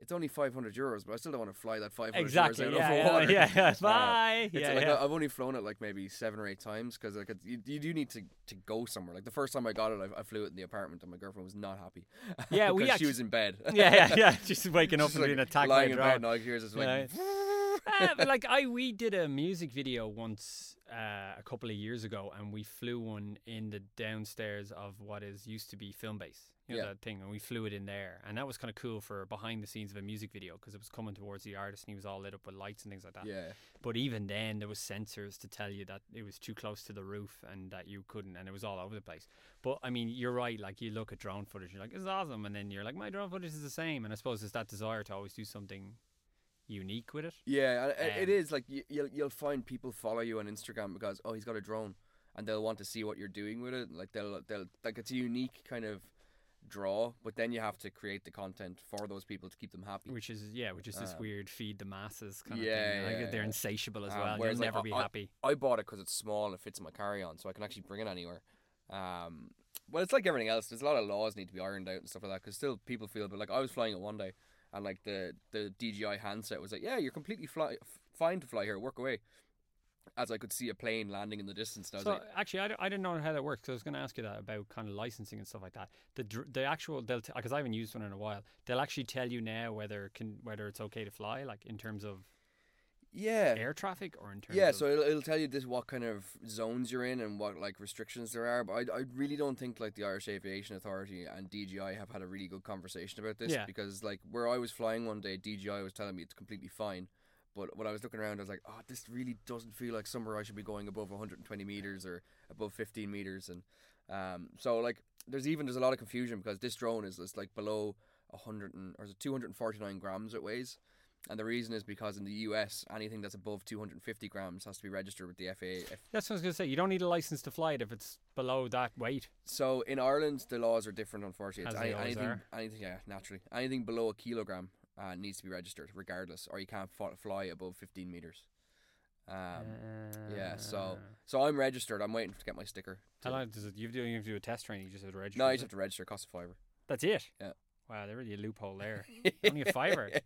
Speaker 1: it's only 500 euros, but I still don't want to fly that 500
Speaker 2: Exactly.
Speaker 1: euros out
Speaker 2: Yeah.
Speaker 1: over
Speaker 2: Yeah.
Speaker 1: water.
Speaker 2: yeah, yeah.
Speaker 1: Uh,
Speaker 2: Bye.
Speaker 1: It's
Speaker 2: yeah.
Speaker 1: like
Speaker 2: yeah.
Speaker 1: I've only flown it like maybe seven or eight times because like you, you do need to, to go somewhere. Like the first time I got it, I, I flew it in the apartment, and my girlfriend was not happy.
Speaker 2: Yeah, we
Speaker 1: because
Speaker 2: actu-
Speaker 1: she was in bed.
Speaker 2: yeah, yeah, yeah. Just waking up
Speaker 1: Just,
Speaker 2: and
Speaker 1: like,
Speaker 2: being attacked
Speaker 1: lying
Speaker 2: by a
Speaker 1: in
Speaker 2: drone.
Speaker 1: bed, and all I hear is like.
Speaker 2: But like I, we did a music video once uh, a couple of years ago, and we flew one in the downstairs of what is used to be Filmbase. You know,
Speaker 1: Yeah.
Speaker 2: that thing, and we flew it in there, and that was kind of cool for behind the scenes of a music video because it was coming towards the artist, and he was all lit up with lights and things like that.
Speaker 1: yeah.
Speaker 2: But even then, there was sensors to tell you that it was too close to the roof and that you couldn't, and it was all over the place. But I mean, you're right. Like you look at drone footage, you're like, "It's awesome," and then you're like, "My drone footage is the same." And I suppose it's that desire to always do something unique with it.
Speaker 1: Yeah, and it-
Speaker 2: Um,
Speaker 1: is like you, you'll you'll find people follow you on Instagram because oh he's got a drone, and they'll want to see what you're doing with it. Like they'll they'll like it's a unique kind of draw, but then you have to create the content for those people to keep them happy.
Speaker 2: Which is yeah, which is this
Speaker 1: Um,
Speaker 2: they're feed the masses kind of
Speaker 1: yeah,
Speaker 2: thing. Like,
Speaker 1: yeah,
Speaker 2: they're
Speaker 1: yeah.
Speaker 2: insatiable as
Speaker 1: Um,
Speaker 2: well. You'll
Speaker 1: whereas, like,
Speaker 2: never
Speaker 1: I-
Speaker 2: be
Speaker 1: I-
Speaker 2: happy.
Speaker 1: I bought it because it's small and it fits in my carry on, so I can actually bring it anywhere. Um, well, it's like everything else. There's a lot of laws need to be ironed out and stuff like that because still people feel. But like I was flying it one day, and like the the DJI handset was like, "Yeah, you're completely fly f- fine to fly here. Work away." As I could see a plane landing in the distance, and I was
Speaker 2: So
Speaker 1: like,
Speaker 2: actually, I, d- I didn't know how that works. 'cause I was going to ask you that about kind of licensing and stuff like that. The dr- the actual they'll because I haven't used one in a while. They'll actually tell you now whether can whether it's okay to fly, like in terms of
Speaker 1: yeah.
Speaker 2: air traffic or in terms
Speaker 1: Yeah, so it'll, it'll tell you this what kind of zones you're in and what like restrictions there are. But I, I really don't think like the Irish Aviation Authority and DJI have had a really good conversation about this
Speaker 2: Yeah.
Speaker 1: because like where I was flying one day, DJI was telling me it's completely fine. But when I was looking around, I was like, oh, this really doesn't feel like somewhere I should be going above 120 meters or above 15 meters. And um, so like there's even there's a lot of confusion because this drone is it's like below 100 and, or is it 249 grams it weighs. And the reason is because in the US, anything that's above 250 grams has to be registered with the FAA.
Speaker 2: That's what I was going to say. You don't need a license to fly it if it's below that weight.
Speaker 1: So in Ireland, the laws are different. Unfortunately,
Speaker 2: As
Speaker 1: any, anything,
Speaker 2: are.
Speaker 1: anything, yeah, naturally, anything below a kilogram uh, needs to be registered, regardless, or you can't fly above 15 meters. Um, yeah, so
Speaker 2: Uh,
Speaker 1: so I'm registered. I'm waiting to get my sticker.
Speaker 2: How long does it? You do you have to do a test training? You just have to register.
Speaker 1: no, you just have to register. Cost costs a fiver.
Speaker 2: That's it.
Speaker 1: Yeah.
Speaker 2: Wow, they're really a loophole there. Only a fiver.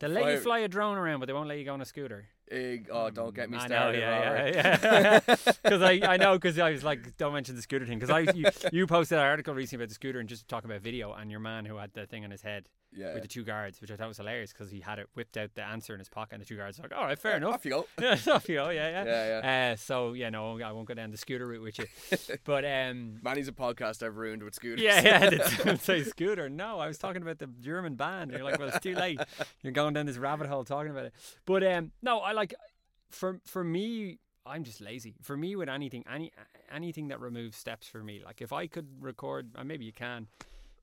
Speaker 2: They let you fly a drone around, but they won't let you go on a scooter.
Speaker 1: Oh, don't get me
Speaker 2: I know,
Speaker 1: started.
Speaker 2: yeah,
Speaker 1: Robert.
Speaker 2: yeah, yeah. Because I, I know, because I was like, don't mention the scooter thing. Because I, you, you posted an article recently about the scooter and just talking about video, and your man who had the thing on his head
Speaker 1: yeah.
Speaker 2: with the two guards, which I thought was hilarious because he had it whipped out the answer in his pocket, and the two guards were like, all right, fair enough.
Speaker 1: Off you go.
Speaker 2: yeah, off you go, yeah, yeah.
Speaker 1: Yeah, yeah.
Speaker 2: Uh, so yeah, no, I won't go down the scooter route with you. But um,
Speaker 1: Manny's a podcast I've ruined with scooters.
Speaker 2: yeah, yeah, say scooter. No, I was talking about the German band. You're like, well, it's too late. You're going down this rabbit hole talking about it. But um, no, I like for for me, I'm just lazy. For me, with anything, any anything that removes steps for me, like if I could record, and maybe you can.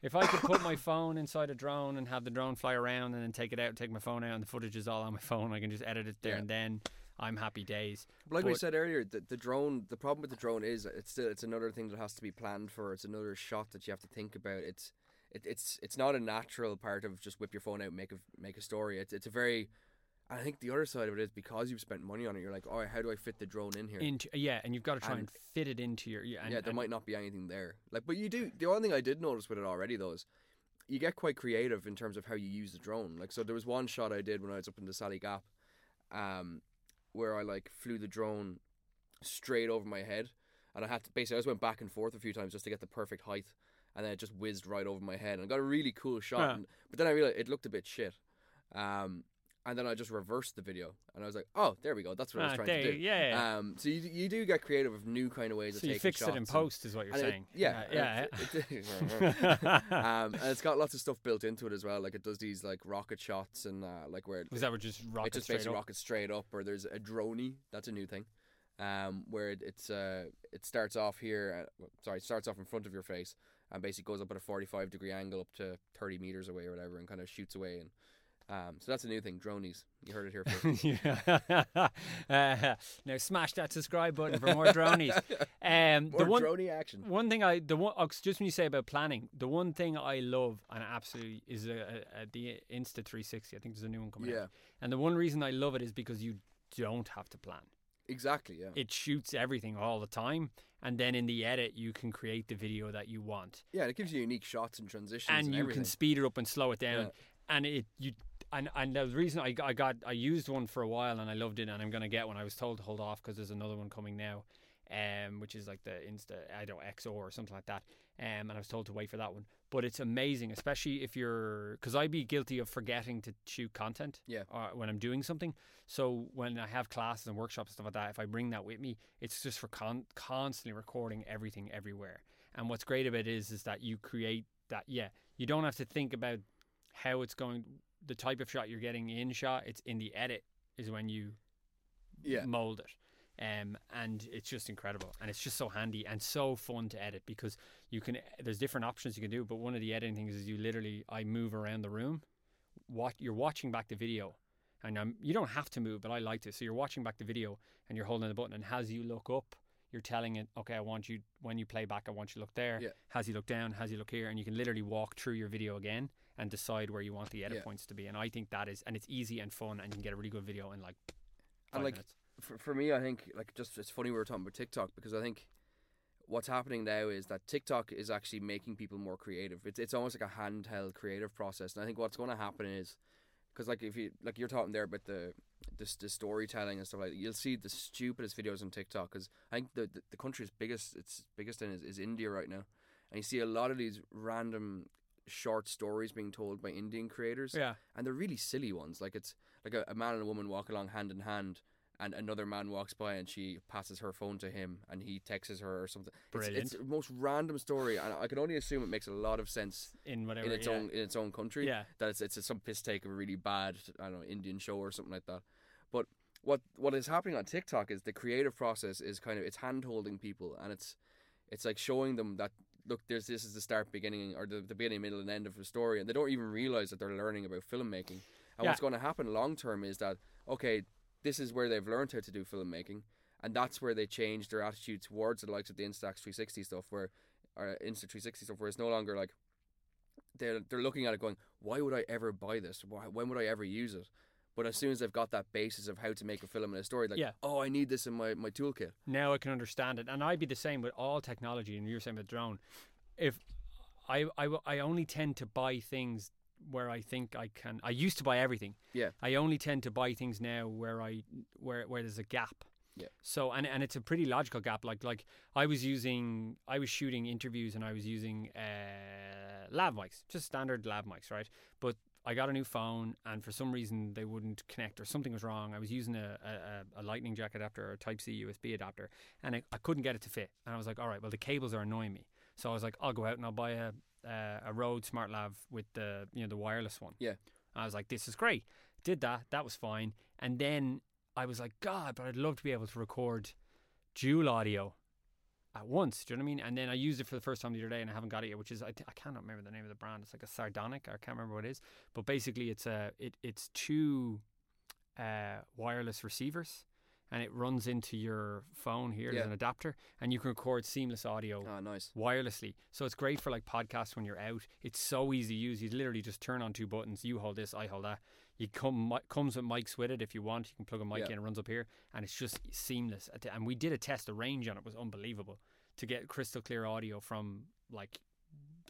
Speaker 2: If I could put my phone inside a drone and have the drone fly around and then take it out, take my phone out, and the footage is all on my phone, I can just edit it there
Speaker 1: Yeah.
Speaker 2: and then. I'm happy days.
Speaker 1: But like we said earlier, the, the drone. The problem with the drone is it's still it's another thing that has to be planned for. It's another shot that you have to think about. It's it, it's it's not a natural part of just whip your phone out and make a make a story. It's it's a very. I think the other side of it is because you've spent money on it. You're like, all right, how do I fit the drone in here?
Speaker 2: Into yeah, and you've got to try and,
Speaker 1: And-
Speaker 2: fit it into your yeah. And,
Speaker 1: yeah, there
Speaker 2: and-
Speaker 1: might not be anything there. Like, but you do. The only thing I did notice with it already though is you get quite creative in terms of how you use the drone. Like, so there was one shot I did when I was up in the Sally Gap, um, where I like flew the drone straight over my head, and I had to basically I just went back and forth a few times just to get the perfect height, and then it just whizzed right over my head, and I got a really cool shot.
Speaker 2: Huh.
Speaker 1: And, but then I realized it looked a bit shit. Um, and then I just reversed the video, and I was like, "Oh, there we go. That's what I was
Speaker 2: Ah,
Speaker 1: trying
Speaker 2: there
Speaker 1: to do."
Speaker 2: yeah, yeah.
Speaker 1: Um, so you, you do get creative with new kind of ways of
Speaker 2: so you
Speaker 1: taking
Speaker 2: fixed it in
Speaker 1: and-
Speaker 2: post, is what you're
Speaker 1: and it-
Speaker 2: saying.
Speaker 1: yeah,
Speaker 2: yeah.
Speaker 1: and it- um, and it's got lots of stuff built into it as well. Like it does these like rocket shots and uh, like where it,
Speaker 2: Was that what just
Speaker 1: it just basically
Speaker 2: up?
Speaker 1: rockets straight up. Or there's a droney. That's a new thing. Um, where it, it's uh, it starts off here. Uh, sorry, it starts off in front of your face and basically goes up at a 45 degree angle up to 30 meters away or whatever, and kind of shoots away. And um, so that's a new thing. Dronies. You heard it here first.
Speaker 2: yeah. uh, now smash that subscribe button for more dronies. Um,
Speaker 1: More
Speaker 2: the one
Speaker 1: droney action.
Speaker 2: one thing I the one oh, just when you say about planning, the one thing I love and absolutely is a, a, a, the Insta 360. I think there's a new one coming
Speaker 1: Yeah,
Speaker 2: out, and the one reason I love it is because you don't have to plan.
Speaker 1: exactly. Yeah.
Speaker 2: It shoots everything all the time, and then in the edit you can create the video that you want.
Speaker 1: Yeah, and it gives you unique shots and transitions
Speaker 2: and
Speaker 1: and,
Speaker 2: you
Speaker 1: everything.
Speaker 2: can speed it up and slow it down.
Speaker 1: Yeah.
Speaker 2: And it you and and the reason I, I got I used one for a while and I loved it and I'm gonna get one. I was told to hold off because there's another one coming now, um, which is like the Insta I don't know, XO or something like that. Um, and I was told to wait for that one. But it's amazing, especially if you're because I'd be guilty of forgetting to shoot content.
Speaker 1: Yeah.
Speaker 2: Or when I'm doing something. So when I have classes and workshops and stuff like that, if I bring that with me, it's just for con- constantly recording everything everywhere. And what's great about it is is that you create that. Yeah, you don't have to think about how it's going, the type of shot you're getting in shot. It's in the edit is when you
Speaker 1: yeah.
Speaker 2: mold it. Um, and it's just incredible, and it's just so handy and so fun to edit because you can. There's different options you can do, but one of the editing things is you literally I move around the room. What you're watching back the video, and um, you don't have to move, but I like to. So you're watching back the video, and you're holding the button, and as you look up, you're telling it, okay, I want you when you play back, I want you to look there.
Speaker 1: Yeah.
Speaker 2: Has you look down? Has you look here? And you can literally walk through your video again and decide where you want the edit
Speaker 1: Yeah.
Speaker 2: points to be. And I think that is, and it's easy and fun, and you can get a really good video in like five
Speaker 1: And like
Speaker 2: minutes.
Speaker 1: for, for me, I think like just it's funny we were talking about TikTok because I think what's happening now is that TikTok is actually making people more creative. It's it's almost like a handheld creative process, and I think what's going to happen is because like if you like you're talking there about the the, the storytelling and stuff like that, you'll see the stupidest videos on TikTok because I think the, the the country's biggest its biggest in is, is India right now, and you see a lot of these random short stories being told by Indian creators,
Speaker 2: Yeah.
Speaker 1: and they're really silly ones. Like it's like a, a man and a woman walk along hand in hand, and another man walks by and she passes her phone to him, and he texts her or something. It's, it's the most random story, and I can only assume it makes a lot of sense
Speaker 2: In whatever.
Speaker 1: in its
Speaker 2: yeah.
Speaker 1: own in its own country.
Speaker 2: Yeah.
Speaker 1: That it's it's some piss take of a really bad I don't know Indian show or something like that. But what what is happening on TikTok is the creative process is kind of it's hand holding people and it's it's like showing them that look there's this is the start beginning or the, the beginning middle and end of a story and they don't even realize that they're learning about filmmaking. And
Speaker 2: Yeah.
Speaker 1: what's going to happen long term is that okay this is where they've learned how to do filmmaking and that's where they change their attitude towards the likes of the Instax 360 stuff where or Insta 360 stuff where it's no longer like they're they're looking at it going why would I ever buy this? Why, when would I ever use it but as soon as I've got that basis of how to make a film and a story like
Speaker 2: Yeah.
Speaker 1: oh I need this in my, my toolkit
Speaker 2: now I can understand it, and I'd be the same with all technology. And you're saying with drone, if I, I, I only tend to buy things where I think I can. I used to buy everything.
Speaker 1: Yeah.
Speaker 2: I only tend to buy things now where I where where there's a gap.
Speaker 1: Yeah.
Speaker 2: So and and it's a pretty logical gap. Like like I was using I was shooting interviews and I was using uh, lav mics, just standard lav mics, right? But I got a new phone and for some reason they wouldn't connect or something was wrong. I was using a, a, a lightning jack adapter or a Type C USB adapter and I, I couldn't get it to fit. And I was like, all right, well the cables are annoying me. So I was like, I'll go out and I'll buy a uh, a Rode Smart Lav with the you know the wireless one.
Speaker 1: Yeah.
Speaker 2: I was like, this is great. Did that. That was fine. And then I was like, God, but I'd love to be able to record dual audio at once. Do you know what I mean? And then I used it for the first time the other day, and I haven't got it yet. Which is I, th- I cannot remember the name of the brand. It's like a Sardonic. I can't remember what it is. But basically, it's a it it's two uh, wireless receivers, and it runs into your phone here. There's
Speaker 1: Yeah.
Speaker 2: an adapter, and you can record seamless audio
Speaker 1: ah nice
Speaker 2: wirelessly. So it's great for like podcasts when you're out. It's so easy to use. You literally just turn on two buttons. You hold this, I hold that. You come comes with mics with it if you want. You can plug a mic
Speaker 1: Yeah.
Speaker 2: in, it runs up here, and it's just seamless. And we did a test. The range on it was unbelievable to get crystal clear audio from like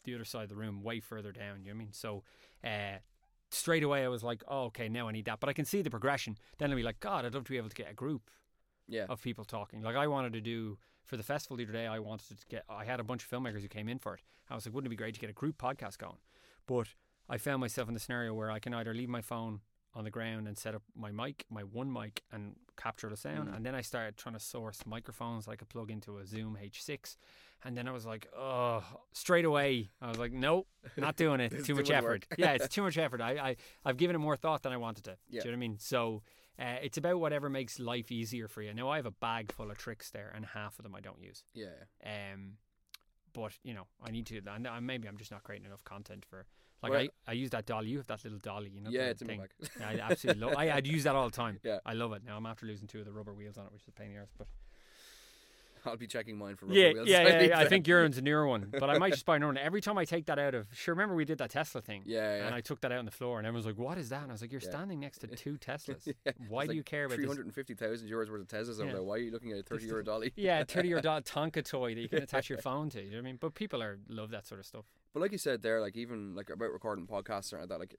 Speaker 2: the other side of the room, way further down. You know what I mean? So. Uh, Straight away, I was like, "Oh, okay, now I need that." But I can see the progression. Then I'll be like, "God, I'd love to be able to get a group
Speaker 1: yeah
Speaker 2: of people talking. Like I wanted to do for the festival the other day. I wanted to get. I had a bunch of filmmakers who came in for it. I was like, wouldn't it be great to get a group podcast going? But I found myself in the scenario where I can either leave my phone on the ground and set up my mic, my one mic, and capture the sound.
Speaker 1: Mm.
Speaker 2: And then I started trying to source microphones I could plug into a Zoom H6. And then I was like, oh, straight away, I was like, nope, not doing it. Too
Speaker 1: too
Speaker 2: much
Speaker 1: much
Speaker 2: effort. yeah, it's too much effort. I, I, I've given it more thought than I wanted to.
Speaker 1: Yeah.
Speaker 2: Do you know what I mean? So uh, it's about whatever makes life easier for you. Now I have a bag full of tricks there, and half of them I don't use.
Speaker 1: yeah
Speaker 2: Um, but you know, I need to. And uh, maybe I'm just not creating enough content for. Like
Speaker 1: Well-
Speaker 2: I, I use that dolly. You have that little dolly, you know.
Speaker 1: yeah it's in my
Speaker 2: thing.
Speaker 1: bag
Speaker 2: Yeah, I absolutely love. I, I'd use that all the time.
Speaker 1: Yeah.
Speaker 2: I love it. Now I'm after losing two of the rubber wheels on it, which is a pain in the arse. But
Speaker 1: I'll be checking mine for rubber
Speaker 2: yeah,
Speaker 1: wheels
Speaker 2: yeah,
Speaker 1: if
Speaker 2: yeah, yeah. I think yours a newer one, but I might just buy another one. Every time I take that out of, sure, remember we did that Tesla thing,
Speaker 1: yeah yeah
Speaker 2: and I took that out on the floor, and everyone's like, "What is that?" And I was like, "You're
Speaker 1: Yeah.
Speaker 2: standing next to two Teslas. Why
Speaker 1: it's
Speaker 2: do
Speaker 1: like
Speaker 2: you care about
Speaker 1: 350,000 euros worth of Teslas over there why are you looking at a 30 euro dolly
Speaker 2: Yeah, thirty year old Tonka toy that you can attach your phone to. You know what I mean? But people are love that sort of stuff.
Speaker 1: But like you said there, like even like about recording podcasts or like that, like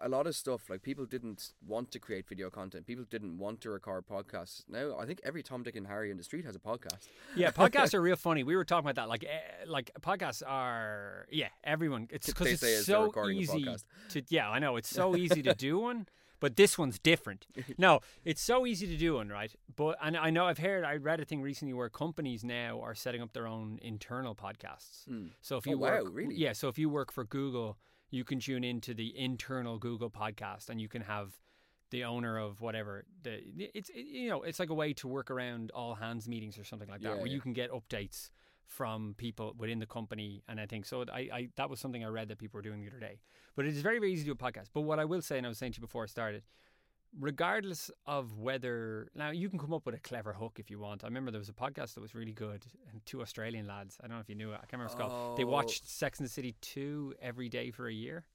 Speaker 1: a lot of stuff, like people didn't want to create video content. People didn't want to record podcasts. Now I think every Tom, Dick, and Harry in the street has a podcast.
Speaker 2: Yeah, podcasts are real funny. We were talking about that. Like, eh, like podcasts are. Yeah, everyone. It's because it's so easy to. Yeah, I know it's so easy to do one, but this one's different. No, it's so easy to do one, right? But and I know I've heard. I read a thing recently where companies now are setting up their own internal podcasts.
Speaker 1: Hmm.
Speaker 2: So if
Speaker 1: Oh,
Speaker 2: you
Speaker 1: wow,
Speaker 2: work,
Speaker 1: really?
Speaker 2: yeah. So if you work for Google, you can tune into the internal Google podcast, and you can have the owner of whatever the it's it, you know it's like a way to work around all hands meetings or something like that,
Speaker 1: Yeah,
Speaker 2: where
Speaker 1: yeah.
Speaker 2: you can get updates from people within the company. And I think so. I, I that was something I read that people were doing the other day. But it is very very easy to do a podcast. But what I will say, and I was saying to you before I started. Regardless of whether now you can come up with a clever hook if you want. I remember there was a podcast that was really good, and two Australian lads. I don't know if you knew it. I can't remember what it's called. They
Speaker 1: Oh.
Speaker 2: watched Sex and the City two every day for a year,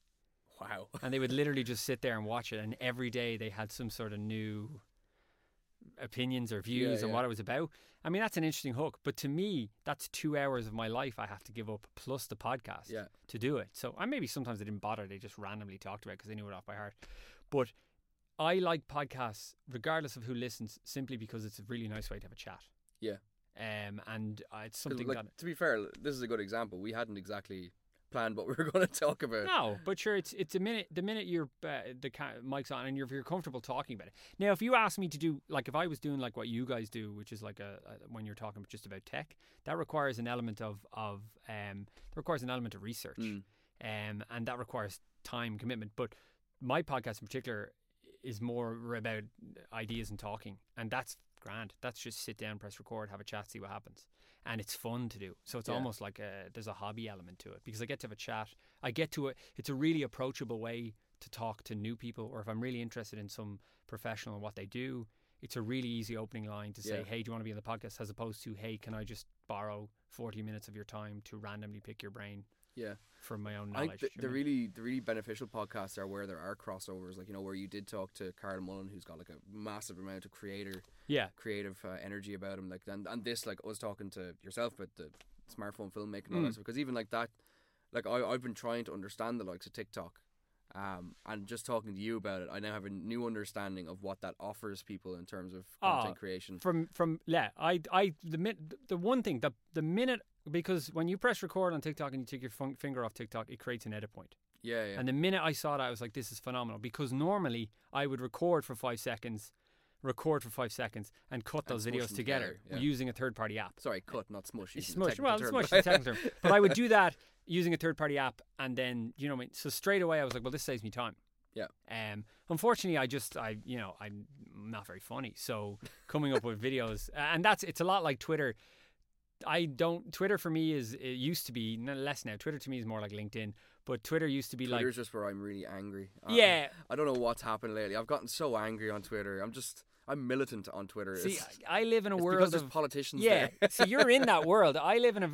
Speaker 1: Wow.
Speaker 2: and they would literally just sit there and watch it. And every day they had some sort of new opinions or views on
Speaker 1: yeah.
Speaker 2: what it was about. I mean, that's an interesting hook. But to me, that's two hours of my life I have to give up plus the podcast
Speaker 1: Yeah.
Speaker 2: to do it. So I maybe sometimes they didn't bother; they just randomly talked about it because they knew it off by heart. But I like podcasts regardless of who listens, simply because it's a really nice way to have a chat.
Speaker 1: Yeah.
Speaker 2: Um, and uh, it's something
Speaker 1: like,
Speaker 2: that
Speaker 1: to be fair, this is a good example. We hadn't exactly planned what we were going to talk about.
Speaker 2: No, but sure, it's it's a minute. The minute you're uh, the mic's on and you're you're comfortable talking about it. Now, if you ask me to do like if I was doing like what you guys do, which is like a, a when you're talking just about tech, that requires an element of of um that requires an element of research,
Speaker 1: Mm.
Speaker 2: um, and that requires time commitment. But my podcast in particular is more about ideas and talking, and that's grand. That's just sit down, press record, have a chat, see what happens, and it's fun to do. So it's
Speaker 1: Yeah.
Speaker 2: almost like a, there's a hobby element to it because I get to have a chat. I get to a, it's a really approachable way to talk to new people, or if I'm really interested in some professional and what they do, it's a really easy opening line to say,
Speaker 1: Yeah.
Speaker 2: "Hey, do you want to be on the podcast?" As opposed to, "Hey, can I just borrow 40 minutes of your time to randomly pick your brain
Speaker 1: Yeah.
Speaker 2: From my own
Speaker 1: I
Speaker 2: knowledge?"
Speaker 1: think the, the
Speaker 2: know what I mean?
Speaker 1: really the really beneficial podcasts are where there are crossovers, like you know where you did talk to Carl Mullen, who's got like a massive amount of creator
Speaker 2: yeah,
Speaker 1: creative uh, energy about him. Like and, and this like us talking to yourself about the smartphone filmmaking and all that
Speaker 2: Mm.
Speaker 1: Because even like that, like I I've been trying to understand the likes of TikTok. Um, and just talking to you about it, I now have a new understanding of what that offers people in terms of
Speaker 2: Ah,
Speaker 1: content creation.
Speaker 2: from from yeah i i the the one thing the the minute because when you press record on tiktok and you take your fun, finger off tiktok it creates an edit point
Speaker 1: Yeah, yeah,
Speaker 2: and the minute i saw that i was like this is phenomenal because normally i would record for five seconds record for five seconds and cut those videos together,
Speaker 1: together, yeah.
Speaker 2: using a third party app
Speaker 1: Sorry, cut, not smush.
Speaker 2: Smush. Well,
Speaker 1: technical
Speaker 2: it's
Speaker 1: term.
Speaker 2: smush is the technical term. But I would do that using a third party app and then, you know what I mean? So straight away I was like, well, this saves me time.
Speaker 1: Yeah.
Speaker 2: Um, unfortunately, I just, I, you know, I'm not very funny. So coming up with videos, and that's, it's a lot like Twitter. I don't, Twitter for me is, it used to be, less now. Twitter to me is more like LinkedIn. But Twitter used to be like,
Speaker 1: Twitter's just where I'm really angry. I-
Speaker 2: yeah.
Speaker 1: I don't know what's happened lately. I've gotten so angry on Twitter. I'm just I'm militant on Twitter.
Speaker 2: See,
Speaker 1: it's,
Speaker 2: I live in a world
Speaker 1: because there's
Speaker 2: of
Speaker 1: politicians
Speaker 2: yeah.
Speaker 1: there.
Speaker 2: so you're in that world. I live in a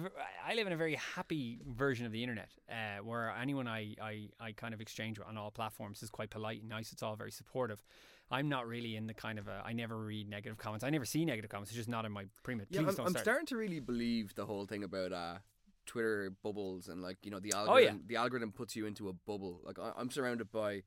Speaker 2: I live in a very happy version of the internet, uh, where anyone I, I I kind of exchange with on all platforms is quite polite and nice. It's all very supportive. I'm not really in the kind of a. I never read negative comments. I never see negative comments. It's just not in my prima.
Speaker 1: Yeah,
Speaker 2: Please
Speaker 1: I'm,
Speaker 2: don't
Speaker 1: I'm
Speaker 2: start.
Speaker 1: starting to really believe the whole thing about uh, Twitter bubbles and like you know the algorithm.
Speaker 2: Oh, yeah.
Speaker 1: algorithm. The algorithm puts you into a bubble. Like I, I'm surrounded by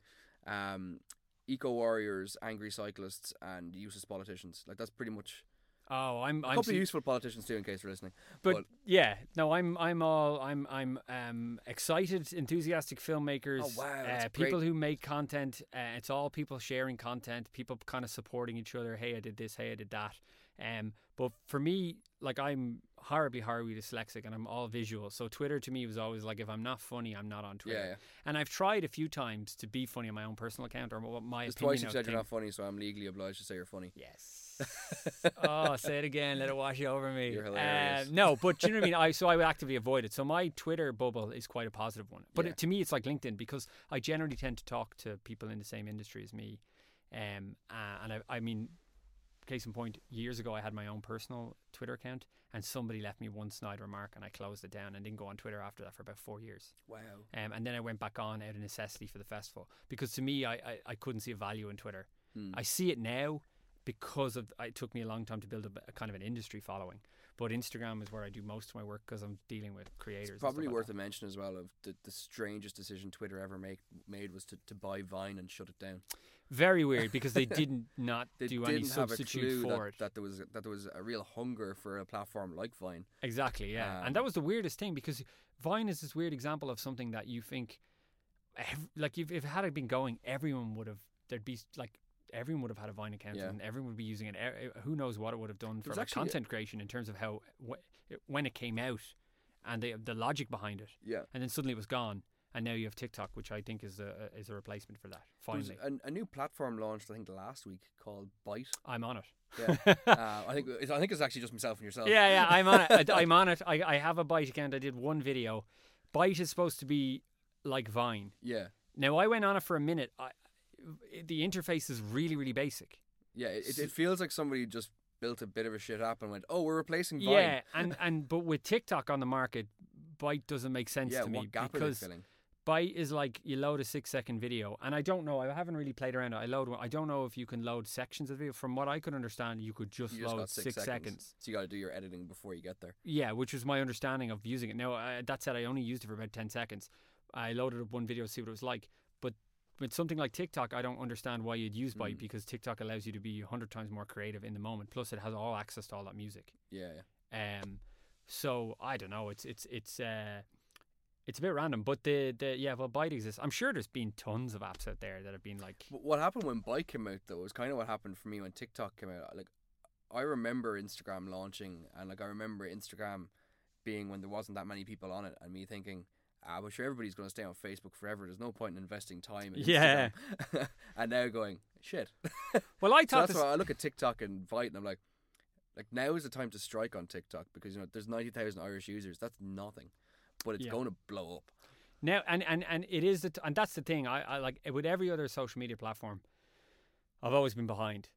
Speaker 1: um, eco warriors, angry cyclists, and useless politicians. Like that's pretty much
Speaker 2: oh, I'm.
Speaker 1: a
Speaker 2: I'm
Speaker 1: couple
Speaker 2: see-
Speaker 1: of useful politicians too, in case you're listening.
Speaker 2: but,
Speaker 1: but-
Speaker 2: yeah, no, I'm I'm all I'm I'm um excited, enthusiastic filmmakers.
Speaker 1: Oh, wow,
Speaker 2: uh, people who make content. Uh, it's all people sharing content, people kind of supporting each other. Hey, I did this. Hey, I did that. Um, but for me, like I'm horribly, horribly dyslexic, and I'm all visual. So Twitter to me was always like, if I'm not funny, I'm not on Twitter.
Speaker 1: Yeah, yeah.
Speaker 2: And I've tried a few times to be funny on my own personal account or what my
Speaker 1: Just
Speaker 2: opinion
Speaker 1: twice you said you're not funny, so I'm legally obliged to say you're funny.
Speaker 2: Yes. oh, say it again. Let it wash over me.
Speaker 1: You're hilarious.
Speaker 2: Uh, no, but you know what I mean? I so I would actively avoid it. So my Twitter bubble is quite a positive one. But
Speaker 1: Yeah.
Speaker 2: it, to me, it's like LinkedIn because I generally tend to talk to people in the same industry as me. Um, uh, and I, I mean, case in point, years ago I had my own personal Twitter account, and somebody left me one snide remark, and I closed it down and didn't go on Twitter after that for about four years.
Speaker 1: Wow.
Speaker 2: Um, and then I went back on out of necessity for the festival because to me, I, I, I couldn't see a value in Twitter.
Speaker 1: Hmm.
Speaker 2: I see it now because of it took me a long time to build a, a kind of an industry following. But Instagram is where I do most of my work because I'm dealing with creators.
Speaker 1: It's probably worth a mention as well of the, the strangest decision Twitter ever make, made was to, to buy Vine and shut it down.
Speaker 2: Very weird because they didn't not
Speaker 1: They
Speaker 2: do
Speaker 1: didn't
Speaker 2: any substitute for
Speaker 1: that,
Speaker 2: it.
Speaker 1: that there was that there was a real hunger for a platform like Vine.
Speaker 2: Exactly, yeah.
Speaker 1: Um,
Speaker 2: and that was the weirdest thing because Vine is this weird example of something that you think, like, if, if it had been going, everyone would have, there'd be like, everyone would have had a Vine account
Speaker 1: Yeah.
Speaker 2: and everyone would be using it. Who knows what it would have done for like, content creation in terms of how, wh- when it came out and the, the logic behind it.
Speaker 1: Yeah.
Speaker 2: And then suddenly it was gone. And now you have TikTok, which I think is a, is a replacement for that. Finally.
Speaker 1: a, a new platform launched, I think, last week called Byte.
Speaker 2: I'm on it.
Speaker 1: Yeah. uh, I think it's, I think it's actually just myself and yourself.
Speaker 2: Yeah, yeah, I'm on it. I- I'm on it. I, I have a Byte account. I did one video. Byte is supposed to be like Vine.
Speaker 1: Yeah.
Speaker 2: Now I went on it for a minute. I, the interface is really, really basic.
Speaker 1: Yeah. It, it, feels like somebody just built a bit of a shit app and went, "Oh, we're replacing Vine."
Speaker 2: Yeah, and and but with TikTok on the market, Byte doesn't make sense
Speaker 1: Yeah.
Speaker 2: to me
Speaker 1: What gap are they
Speaker 2: because
Speaker 1: filling?
Speaker 2: Byte is like you load a six second video, and I don't know. I haven't really played around. it. I load. I don't know if you can load sections of the video. From what I could understand, you could just
Speaker 1: You just
Speaker 2: load
Speaker 1: got six,
Speaker 2: seconds.
Speaker 1: So you got to do your editing before you get there.
Speaker 2: Yeah, which was my understanding of using it. Now, uh, that said, I only used it for about 10 seconds. I loaded up one video to see what it was like. But with something like TikTok, I don't understand why you'd use Byte
Speaker 1: Mm.
Speaker 2: because TikTok allows you to be 100 times more creative in the moment. Plus, it has all access to all that music.
Speaker 1: Yeah. yeah.
Speaker 2: Um, so I don't know. It's it's it's uh, it's a bit random. But the the yeah, well, Byte exists. I'm sure there's been tons of apps out there that have been like
Speaker 1: What happened when Bike came out though was kind of what happened for me when TikTok came out. Like, I remember Instagram launching, and like I remember Instagram being when there wasn't that many people on it, and me thinking, ah, but sure, everybody's going to stay on Facebook forever. There's no point in investing time. In
Speaker 2: Yeah.
Speaker 1: And now going shit.
Speaker 2: Well, I
Speaker 1: so that's
Speaker 2: this,
Speaker 1: why I look at TikTok and Byte, and I'm like, like now is the time to strike on TikTok because you know there's ninety thousand Irish users. That's nothing, but it's
Speaker 2: Yeah.
Speaker 1: going to blow up.
Speaker 2: now and and and it is the t- and that's the thing. I, I like with every other social media platform, I've always been behind,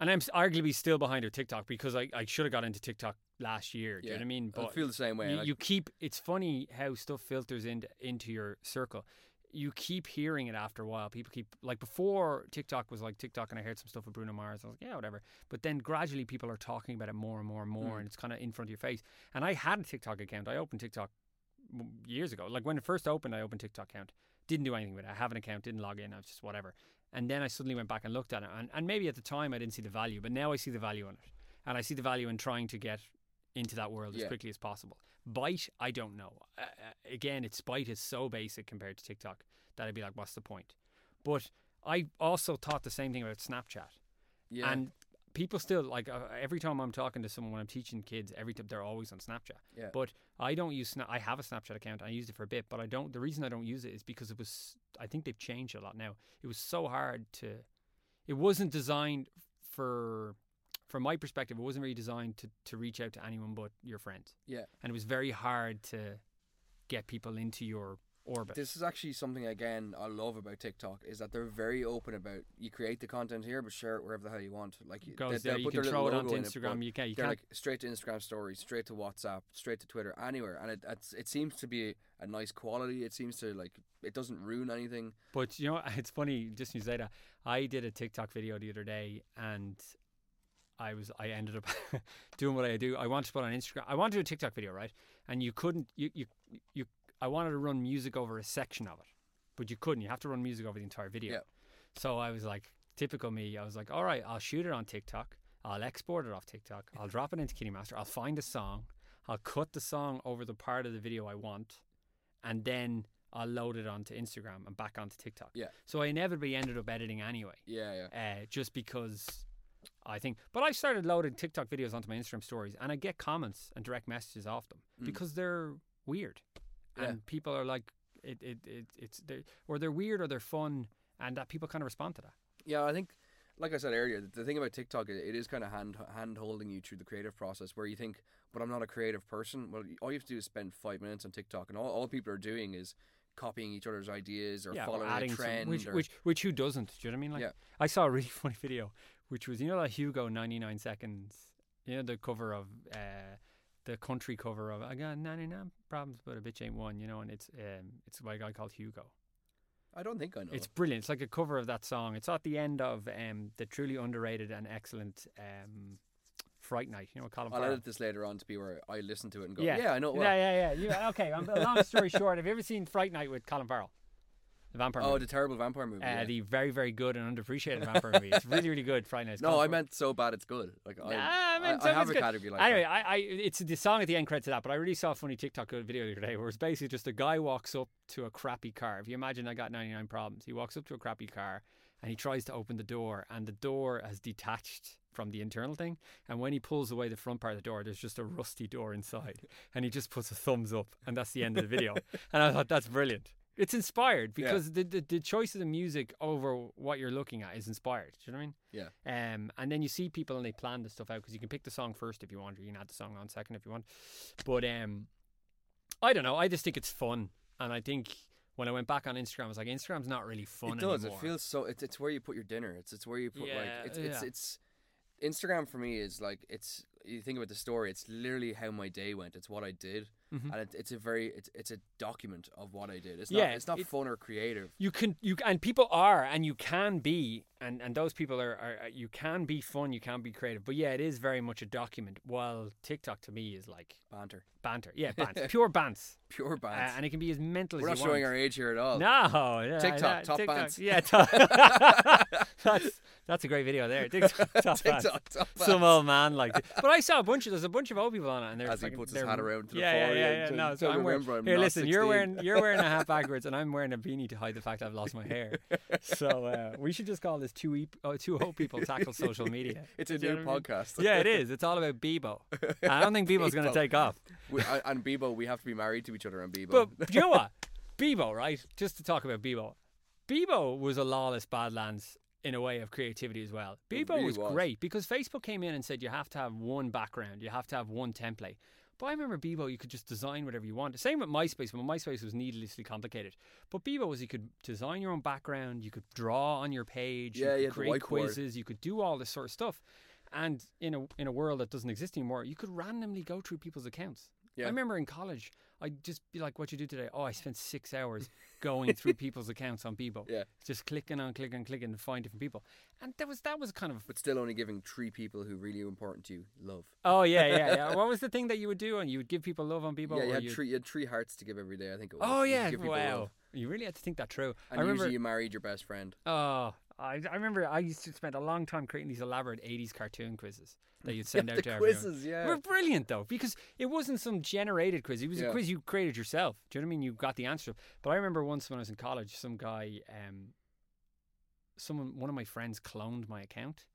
Speaker 2: and I'm arguably still behind with TikTok because I, I should have got into TikTok last year. Do you know what I mean?
Speaker 1: But I feel the same way.
Speaker 2: you,
Speaker 1: like-
Speaker 2: you keep it's funny how stuff filters into into your circle you keep hearing it after a while people keep like before tiktok was like tiktok and i heard some stuff with bruno mars i was like yeah whatever but then gradually people are talking about it more and more and more
Speaker 1: Mm.
Speaker 2: and it's kind of in front of your face and i had a tiktok account i opened tiktok years ago like when it first opened i opened tiktok account didn't do anything with it i have an account didn't log in i was just whatever and then i suddenly went back and looked at it and, and maybe at the time i didn't see the value but now i see the value in it and i see the value in trying to get into that world as quickly as possible. Byte, I don't know. Uh, uh, again, its Byte is so basic compared to TikTok that I'd be like, what's the point? But I also thought the same thing about Snapchat.
Speaker 1: yeah,
Speaker 2: And people still like uh, every time I'm talking to someone when I'm teaching kids, every time they're always on Snapchat.
Speaker 1: yeah.
Speaker 2: But I don't use Snap. I have a Snapchat account. I used it for a bit, but I don't. The reason I don't use it is because it was. I think they've changed a lot now. It was so hard to. It wasn't designed for. From my perspective, it wasn't really designed to, to reach out to anyone but your friends.
Speaker 1: Yeah.
Speaker 2: And it was very hard to get people into your orbit.
Speaker 1: This is actually something again I love about TikTok is that they're very open about you create the content here, but share it wherever the hell you want. Like you-
Speaker 2: goes
Speaker 1: they-
Speaker 2: there.
Speaker 1: they'll
Speaker 2: You
Speaker 1: put
Speaker 2: can throw it onto Instagram.
Speaker 1: but
Speaker 2: you can. You can't.
Speaker 1: like straight to Instagram stories, straight to WhatsApp, straight to Twitter, anywhere, and it it's, it seems to be a nice quality. It seems to like it doesn't ruin anything.
Speaker 2: But you know, it's funny. Just you say that. I did a TikTok video the other day, and I was I ended up doing what I do. I wanted to put on Instagram. I wanted to do a TikTok video, right? And you couldn't. You you you. I wanted to run music over a section of it, but you couldn't. You have to run music over the entire video.
Speaker 1: Yeah.
Speaker 2: So I was like, typical me. I was like, all right, I'll shoot it on TikTok. I'll export it off TikTok. I'll drop it into KineMaster. I'll find a song. I'll cut the song over the part of the video I want, and then I'll load it onto Instagram and back onto TikTok.
Speaker 1: Yeah.
Speaker 2: So I inevitably ended up editing anyway,
Speaker 1: Yeah, yeah.
Speaker 2: uh, just because I think. But I started loading TikTok videos onto my Instagram stories, and I get comments and direct messages off them
Speaker 1: Mm.
Speaker 2: because they're weird,
Speaker 1: Yeah.
Speaker 2: and people are like, it, it, it it's they're, or they're weird or they're fun, and that people kind of respond to that.
Speaker 1: Yeah, I think, like I said earlier, the- thing about TikTok, it, it is kind of hand hand holding you through the creative process. Where you think, but I'm not a creative person. Well, all you have to do is spend five minutes on TikTok, and all, all people are doing is copying each other's ideas or
Speaker 2: yeah,
Speaker 1: following
Speaker 2: or
Speaker 1: a trend.
Speaker 2: some, which,
Speaker 1: or,
Speaker 2: which which who doesn't? Do you know what I mean? Like
Speaker 1: Yeah.
Speaker 2: I saw a really funny video, which was you know that Hugo ninety nine seconds, you know the cover of uh, the country cover of I got ninety nine problems, but a bitch ain't one. You know, and it's um it's by a guy called Hugo.
Speaker 1: I don't think I know.
Speaker 2: It's brilliant. It's like a cover of that song. It's at the end of um the truly underrated and excellent um Fright Night. You know, Colin Farrell?
Speaker 1: I'll
Speaker 2: Farrell.
Speaker 1: edit this later on to be where I listen to it and go,
Speaker 2: Yeah.
Speaker 1: yeah, I know well.
Speaker 2: Yeah, yeah, yeah. You, okay, long story short, have you ever seen Fright Night with Colin Farrell? The vampire
Speaker 1: Oh,
Speaker 2: movie.
Speaker 1: the terrible vampire movie.
Speaker 2: uh,
Speaker 1: yeah.
Speaker 2: the very, very good and underappreciated vampire movie. It's really, really good. Friday Night.
Speaker 1: no, I meant so bad it's good. Like I,
Speaker 2: Nah, I
Speaker 1: I,
Speaker 2: meant
Speaker 1: I
Speaker 2: so
Speaker 1: have
Speaker 2: it's
Speaker 1: a
Speaker 2: good.
Speaker 1: category like
Speaker 2: anyway,
Speaker 1: that.
Speaker 2: I, I, it's the song at the end credits of that, but I really saw a funny TikTok video the other day where it's basically just a guy walks up to a crappy car. If you imagine I got 99 problems, he walks up to a crappy car and he tries to open the door, and the door has detached from the internal thing. And when he pulls away the front part of the door, there's just a rusty door inside, and he just puts a thumbs up, and that's the end of the video. and I thought that's brilliant. It's inspired
Speaker 1: Yeah.
Speaker 2: because the, the the choice of the music over what you're looking at is inspired. Do you know what I mean?
Speaker 1: Yeah.
Speaker 2: Um, and then you see people and they plan the stuff out because you can pick the song first if you want, or you can add the song on second if you want. But um, I don't know. I just think it's fun, and I think when I went back on Instagram, I was like, Instagram's not really fun anymore.
Speaker 1: it does.
Speaker 2: anymore.
Speaker 1: It feels so. It's it's where you put your dinner. It's it's where you put like it's it's
Speaker 2: yeah.
Speaker 1: it's. Instagram for me is like it's. You think about the story. It's literally how my day went. It's what I did,
Speaker 2: Mhm.
Speaker 1: and it, it's a very it's it's a document of what I did. It's
Speaker 2: Yeah,
Speaker 1: it's not
Speaker 2: it-
Speaker 1: fun or creative.
Speaker 2: you can you and people are and you can be and and those people are, are you can be fun you can be creative but yeah it is very much a document while tiktok to me is like
Speaker 1: Banter,
Speaker 2: banter yeah bants pure bants
Speaker 1: pure
Speaker 2: uh, and it can be as mental
Speaker 1: We're
Speaker 2: as
Speaker 1: not showing
Speaker 2: want.
Speaker 1: our age here at all.
Speaker 2: No, yeah,
Speaker 1: TikTok,
Speaker 2: yeah,
Speaker 1: top
Speaker 2: TikTok,
Speaker 1: bands.
Speaker 2: Yeah, top, that's that's a great video there. TikTok, top.
Speaker 1: TikTok, top
Speaker 2: Some old man like, but I saw a bunch of there's a bunch of old people on it, and they're
Speaker 1: As he puts his hat around to the
Speaker 2: yeah,
Speaker 1: sorry,
Speaker 2: yeah, yeah.
Speaker 1: don't-
Speaker 2: No, so I'm wearing.
Speaker 1: remember, I'm
Speaker 2: here,
Speaker 1: not
Speaker 2: listen. You're wearing you're wearing a hat backwards, and I'm wearing a beanie to hide the fact I've lost my hair. So uh, we should just call this two e- oh, two old people tackle social media.
Speaker 1: It's a
Speaker 2: Do
Speaker 1: new
Speaker 2: know what I mean?
Speaker 1: podcast.
Speaker 2: Yeah, it is. It's all about Bebo. I don't think Bebo's going to take off.
Speaker 1: We, I- and Bebo, we have to be married to each other. on Bebo,
Speaker 2: But you know what? Bebo, right? Just to talk about Bebo. Bebo was a lawless badlands in a way of creativity as well. Bebo
Speaker 1: really
Speaker 2: was,
Speaker 1: was.
Speaker 2: great because Facebook came in and said you have to have one background, you have to have one template. But I remember Bebo, you could just design whatever you want. Same with MySpace, when MySpace was needlessly complicated. But Bebo was you could design your own background, you could draw on your page,
Speaker 1: Yeah,
Speaker 2: you could create quizzes, you could do all this sort of stuff. And in a in a world that doesn't exist anymore, you could randomly go through people's accounts.
Speaker 1: Yeah.
Speaker 2: I remember in college, I'd just be like, "What you do today?" Oh, I spent six hours going through people's accounts on Bebo,
Speaker 1: Yeah.
Speaker 2: just clicking on, clicking, on, clicking to find different people. And that was that was kind of
Speaker 1: but still only giving three people who really important to you love.
Speaker 2: oh yeah, yeah, yeah. what was the thing that you would do? And you would give people love on Bebo.
Speaker 1: yeah, you had three. You had three hearts to give every day. I think it was.
Speaker 2: Oh yeah, wow.
Speaker 1: love.
Speaker 2: You really had to think that through.
Speaker 1: And
Speaker 2: I remember.
Speaker 1: usually you married your best friend.
Speaker 2: Oh, I, I remember I used to spend a long time creating these elaborate 80s cartoon quizzes that you'd send
Speaker 1: Yeah,
Speaker 2: out to everyone.
Speaker 1: quizzes,
Speaker 2: They
Speaker 1: yeah.
Speaker 2: were brilliant though because it wasn't some generated quiz. It was a quiz you created yourself. Do you know what I mean? You got the answer. But I remember once when I was in college, some guy, um, someone, one of my friends cloned my account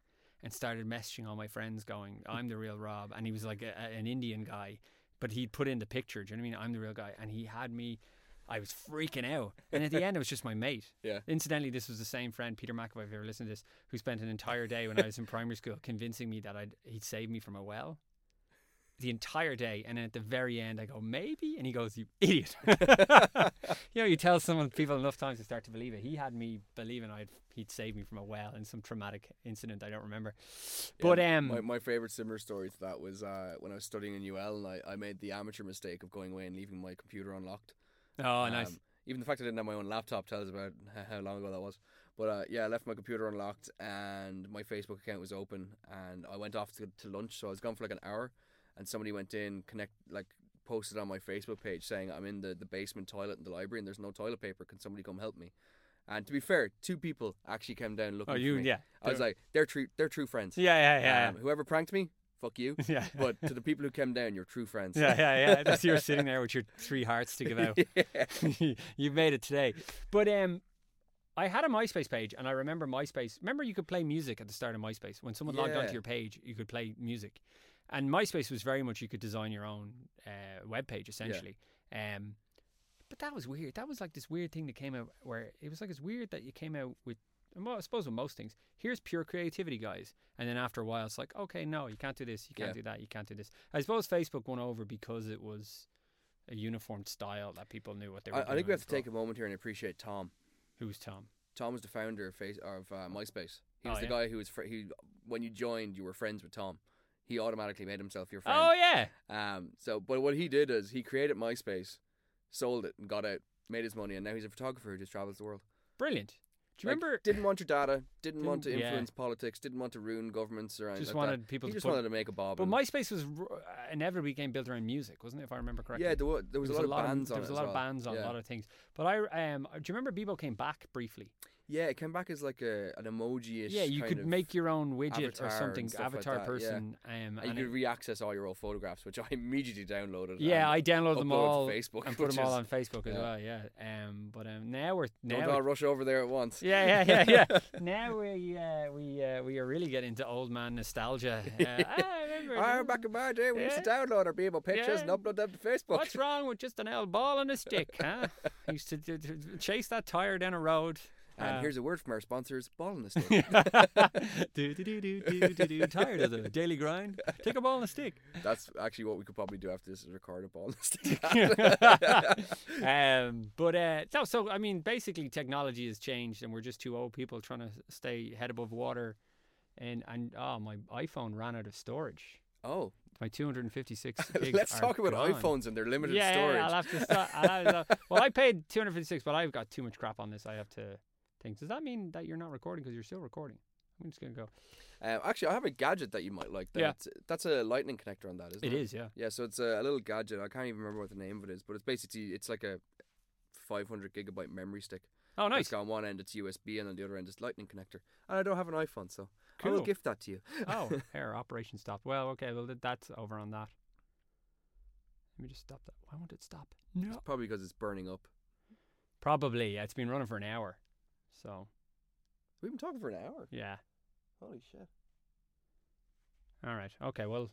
Speaker 2: and started messaging all my friends, going, "I'm the real Rob," and he was like a- an Indian guy, but he'd put in the picture. Do you know what I mean? I'm the real guy, and he had me. I was freaking out, and at the end, it was just my mate.
Speaker 1: Yeah.
Speaker 2: Incidentally, this was the same friend, Peter McAvoy, if you ever listened to this, who spent an entire day when I was in primary school convincing me that I'd, he'd saved me from a well. The entire day, and then at the very end, I go maybe, and he goes, "You idiot!" you know, you tell someone people enough times to start to believe it. He had me believing I'd he'd saved me from a well in some traumatic incident I don't remember. But
Speaker 1: Yeah,
Speaker 2: um,
Speaker 1: my, my favorite similar story to that was uh, when I was studying in UL and I, I made the amateur mistake of going away and leaving my computer unlocked.
Speaker 2: Oh nice.
Speaker 1: Um, even the fact I didn't have my own laptop tells about how long ago that was. But uh, yeah, I left my computer unlocked and my Facebook account was open and I went off to, to lunch. So I was gone for like an hour and somebody went in, connect, like posted on my Facebook page saying I'm in the, the basement toilet in the library and there's no toilet paper. Can somebody come help me? And to be fair, two people actually came down looking
Speaker 2: Oh,
Speaker 1: for
Speaker 2: you
Speaker 1: me.
Speaker 2: yeah.
Speaker 1: I was like, they're true, they're true friends.
Speaker 2: yeah, yeah,
Speaker 1: Um, whoever pranked me, fuck you.
Speaker 2: yeah, yeah.
Speaker 1: But to the people who came down, you're true friends.
Speaker 2: yeah, yeah, yeah. That's you're sitting there with your three hearts to give out.
Speaker 1: yeah.
Speaker 2: You've made it today. But um, I had a MySpace page, and I remember MySpace. Remember, you could play music at the start of MySpace. When someone logged onto your page, you could play music. And MySpace was very much you could design your own uh, web page essentially. Um, but that was weird. That was like this weird thing that came out where it was like it's weird that you came out with. Well, I suppose with most things, here's pure creativity, guys. And then after a while, it's like, okay, no, you can't do this, you can't
Speaker 1: Yeah.
Speaker 2: do that, you can't do this. I suppose Facebook won over because it was a uniform style that people knew what they were
Speaker 1: I,
Speaker 2: doing.
Speaker 1: I think we have to take a moment here and appreciate Tom.
Speaker 2: Who's Tom?
Speaker 1: Tom was the founder of face of uh, MySpace. He
Speaker 2: Oh,
Speaker 1: was the
Speaker 2: yeah?
Speaker 1: guy who was fr- he when you joined, you were friends with Tom. He automatically made himself your friend.
Speaker 2: Oh yeah,
Speaker 1: Um. So, but what he did is he created MySpace, sold it, and got out, made his money, and now he's a photographer who just travels the world.
Speaker 2: brilliant. Do you
Speaker 1: Like,
Speaker 2: remember?
Speaker 1: Didn't want your data. Didn't, want to
Speaker 2: Didn't- yeah.
Speaker 1: influence politics. Didn't want to ruin governments or anything.
Speaker 2: Just
Speaker 1: like that.
Speaker 2: wanted people
Speaker 1: He
Speaker 2: to
Speaker 1: just
Speaker 2: put-
Speaker 1: wanted to make a bob.
Speaker 2: But MySpace was uh, inevitably became built around music, wasn't it? If I remember correctly.
Speaker 1: yeah, there was, there was, a lot of bands
Speaker 2: there
Speaker 1: on
Speaker 2: was
Speaker 1: it
Speaker 2: a lot of bands on
Speaker 1: yeah.
Speaker 2: a lot of things. But I um, do you remember Bebo came back briefly?
Speaker 1: Yeah, it came back as like a an emoji-ish.
Speaker 2: Yeah, you could make your own widget or something,
Speaker 1: stuff like
Speaker 2: avatar
Speaker 1: yeah.
Speaker 2: person. Um,
Speaker 1: And
Speaker 2: and
Speaker 1: you could re-access all your old photographs, which I immediately downloaded.
Speaker 2: yeah, I downloaded them all
Speaker 1: Facebook
Speaker 2: and put them all on Facebook as
Speaker 1: yeah.
Speaker 2: well. Yeah. Um, but um, now we're
Speaker 1: Don't
Speaker 2: now
Speaker 1: all rush over there at once.
Speaker 2: Yeah, yeah, yeah, yeah. now we uh, we uh, we are really getting into old man nostalgia. Uh, I remember,
Speaker 1: back in my day, we used to download our people pictures and upload them to Facebook.
Speaker 2: What's wrong with just an old ball and a stick, huh? Used to, to, to chase that tire down a road.
Speaker 1: And
Speaker 2: Uh,
Speaker 1: here's a word from our sponsors, Ball and the Stick.
Speaker 2: do, do, do, do, do, do, do. Tired of the daily grind? Take a ball and a stick.
Speaker 1: That's actually what we could probably do after this is record a Ball in the Stick.
Speaker 2: um, but uh, no, so I mean, basically, technology has changed, and we're just two old people trying to stay head above water. And and oh, my iPhone ran out of storage.
Speaker 1: oh,
Speaker 2: My 256 gigs
Speaker 1: let's talk about
Speaker 2: gone.
Speaker 1: iPhones and their limited
Speaker 2: yeah,
Speaker 1: storage.
Speaker 2: Yeah, I'll have to start. I'll have to- well, I paid 256, but I've got too much crap on this. I have to think. Does that mean that you're not recording because you're still recording? I'm just gonna go.
Speaker 1: Uh, actually, I have a gadget that you might like. That
Speaker 2: Yeah.
Speaker 1: it's- that's a lightning connector on that, isn't it?
Speaker 2: It is, yeah.
Speaker 1: Yeah, so it's a, a little gadget. I can't even remember what the name of it is, but it's basically it's like a 500 gigabyte memory stick.
Speaker 2: Oh,
Speaker 1: It's
Speaker 2: nice.
Speaker 1: got on one end it's USB and on the other end it's lightning connector. And I don't have an iPhone, so I will
Speaker 2: Cool.
Speaker 1: gift that to you.
Speaker 2: oh, here, operation stopped. Well, okay. Well, that's over on that. Let me just stop that. Why won't it stop? No.
Speaker 1: Probably because it's burning up.
Speaker 2: Probably. Yeah, it's been running for an hour. So
Speaker 1: We've been talking for an hour.
Speaker 2: yeah.
Speaker 1: Holy shit.
Speaker 2: All right. Okay. Well,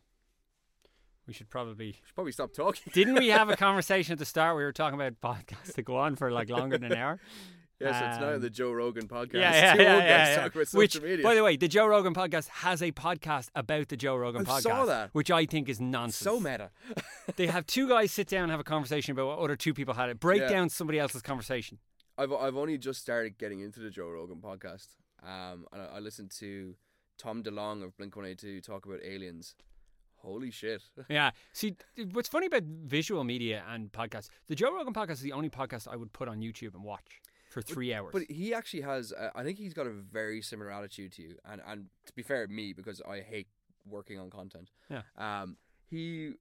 Speaker 2: we should probably.
Speaker 1: Should probably stop talking.
Speaker 2: Didn't we have a conversation at the start? We were talking about podcasts that go on for like longer than an hour.
Speaker 1: yeah, so it's now
Speaker 2: Um,
Speaker 1: the Joe Rogan podcast.
Speaker 2: Yeah, yeah,
Speaker 1: Two
Speaker 2: yeah, yeah, yeah.
Speaker 1: talking about social
Speaker 2: Which,
Speaker 1: media.
Speaker 2: by the way, the Joe Rogan podcast has a podcast about the Joe Rogan
Speaker 1: I
Speaker 2: podcast,
Speaker 1: saw that.
Speaker 2: which I think is nonsense.
Speaker 1: so meta.
Speaker 2: they have two guys sit down and have a conversation about what other two people had it. Break down somebody else's conversation.
Speaker 1: I've I've only just started getting into the Joe Rogan podcast. Um, and I, I listened to Tom DeLonge of Blink One Eight Two talk about aliens. Holy shit!
Speaker 2: Yeah. See, what's funny about visual media and podcasts, the Joe Rogan podcast is the only podcast I would put on YouTube and watch for three hours.
Speaker 1: But he actually has. Uh, I think he's got a very similar attitude to you. And and to be fair, me because I hate working on content.
Speaker 2: Yeah.
Speaker 1: Um. He.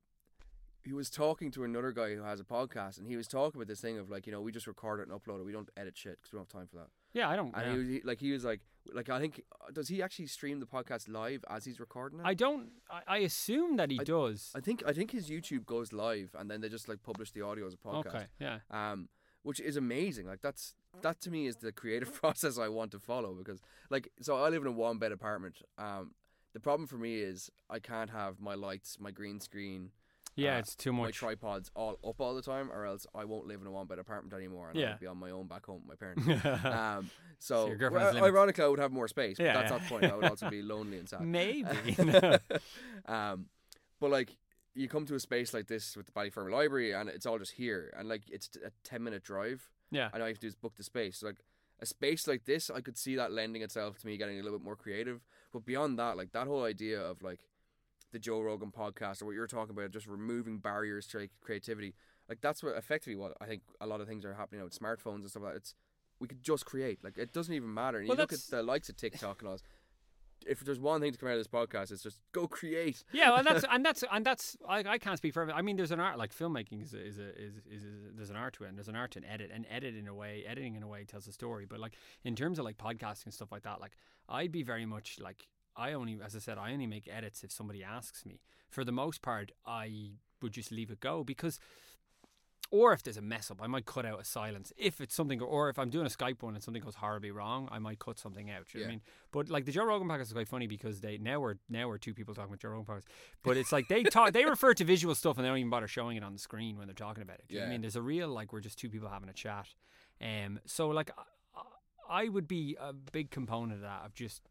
Speaker 1: He was talking to another guy who has a podcast, and he was talking about this thing of like, you know, we just record it and upload it. We don't edit shit because we don't have time for that.
Speaker 2: yeah, I don't.
Speaker 1: And
Speaker 2: yeah.
Speaker 1: he was he, like, he was like, like I think, does he actually stream the podcast live as he's recording it?
Speaker 2: I don't. I, I assume that he
Speaker 1: I-
Speaker 2: does.
Speaker 1: I think I think his YouTube goes live, and then they just like publish the audio as a podcast.
Speaker 2: okay. Yeah.
Speaker 1: um, which is amazing. Like that's that to me is the creative process I want to follow because like so I live in a one bed apartment. Um, the problem for me is I can't have my lights, my green screen,
Speaker 2: Yeah,
Speaker 1: uh,
Speaker 2: it's too much.
Speaker 1: my tripods all up all the time, or else I won't live in a one bed apartment anymore and
Speaker 2: Yeah.
Speaker 1: I'll be on my own back home with my parents. um, so,
Speaker 2: your has
Speaker 1: well, ironically, I would have more space. But
Speaker 2: Yeah,
Speaker 1: that's
Speaker 2: yeah.
Speaker 1: not the point. I would also be lonely and sad.
Speaker 2: Maybe.
Speaker 1: um, but like you come to a space like this with the Ballyfermot Library, and it's all just here, and like it's a ten minute drive.
Speaker 2: yeah.
Speaker 1: And all you have to do is book the space. So, like a space like this, I could see that lending itself to me getting a little bit more creative. But beyond that, like that whole idea of like the Joe Rogan podcast or what you're talking about, just removing barriers to creativity, like that's what effectively what I think a lot of things are happening now with smartphones and stuff like that. It's we could just create. Like it doesn't even matter. And
Speaker 2: Well,
Speaker 1: you look at the likes of TikTok and all. this, If there's one thing to come out of this podcast, it's just go create.
Speaker 2: yeah, well, that's and that's and that's I, I can't speak for. I mean, there's an art like filmmaking is a, is a, is is a, there's an art to it, and there's an art to edit, and edit in a way, editing in a way tells a story. But like in terms of like podcasting and stuff like that, like I'd be very much like I only, as I said, I only make edits if somebody asks me. For the most part, I would just leave it go because. Or if there's a mess up, I might cut out a silence. If it's something, or if I'm doing a Skype one and something goes horribly wrong, I might cut something out. You know what I mean? But like the Joe Rogan podcast is quite funny because they now we're now we're two people talking about Joe Rogan podcast. But it's like they talk they refer to visual stuff and they don't even bother showing it on the screen when they're talking about it. You know what I mean? There's a real like we're just two people having a chat. Um so like I, I would be a big component of that of just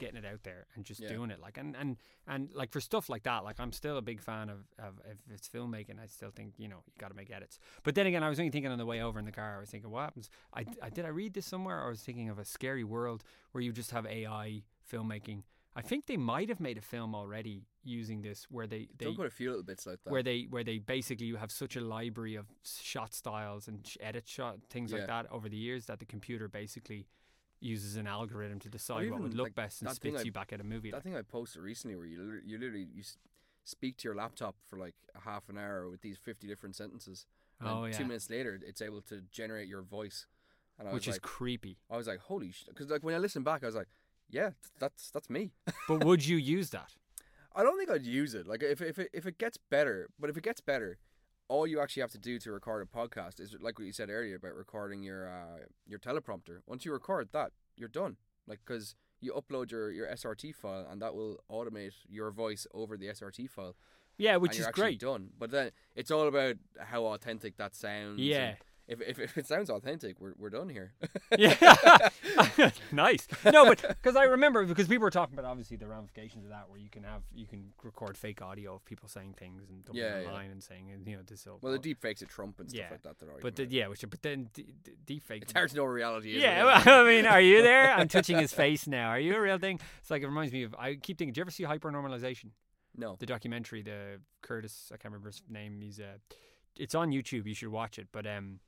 Speaker 2: getting it out there and just
Speaker 1: Yeah.
Speaker 2: doing it like and, and and like for stuff like that like I'm still a big fan of, of if it's filmmaking I still think you know you got to make edits. But then again I was only thinking on the way over in the car I was thinking what happens? I, I did I read this somewhere? Or I was thinking of a scary world where you just have AI filmmaking. I think they might have made a film already using this where they they
Speaker 1: quite a few little bits like that.
Speaker 2: where they where they basically you have such a library of shot styles and edit shot things like that over the years that the computer basically uses an algorithm to decide what would look
Speaker 1: like,
Speaker 2: best and spits
Speaker 1: I-
Speaker 2: you back at a movie.
Speaker 1: that
Speaker 2: like.
Speaker 1: thing I posted recently, where you literally, you literally you speak to your laptop for like a half an hour with these fifty different sentences.
Speaker 2: Oh,
Speaker 1: Two
Speaker 2: yeah.
Speaker 1: minutes later, it's able to generate your voice, and I
Speaker 2: which is
Speaker 1: like,
Speaker 2: creepy.
Speaker 1: I was like, holy shit! Because like when I listened back, I was like, yeah, that's that's me.
Speaker 2: but would you use that?
Speaker 1: I don't think I'd use it. Like if if it, if it gets better, but if it gets better, all you actually have to do to record a podcast is like what you said earlier about recording your uh, your teleprompter. Once you record that, you're done. Like because you upload your your SRT file and that will automate your voice over the SRT file.
Speaker 2: Yeah, which is great.
Speaker 1: Done. But then it's all about how authentic that sounds.
Speaker 2: Yeah.
Speaker 1: If, if, if it sounds authentic, we're, we're done here.
Speaker 2: Yeah, nice. No, but because I remember because people were talking about obviously the ramifications of that, where you can have you can record fake audio of people saying things and dumping
Speaker 1: Yeah,
Speaker 2: it
Speaker 1: yeah.
Speaker 2: online and saying you know this.
Speaker 1: well, the deep fakes of Trump and stuff
Speaker 2: Yeah.
Speaker 1: like that. Are
Speaker 2: but the, yeah, which but then d- d- deep fake.
Speaker 1: it's hard to know reality.
Speaker 2: Yeah, well, I mean, are you there? I'm touching his face now. Are you a real thing? It's like it reminds me of. I keep thinking. Do you ever see Hypernormalization?
Speaker 1: no.
Speaker 2: The documentary, the Curtis. I can't remember his name. He's uh, it's on YouTube. You should watch it. But um,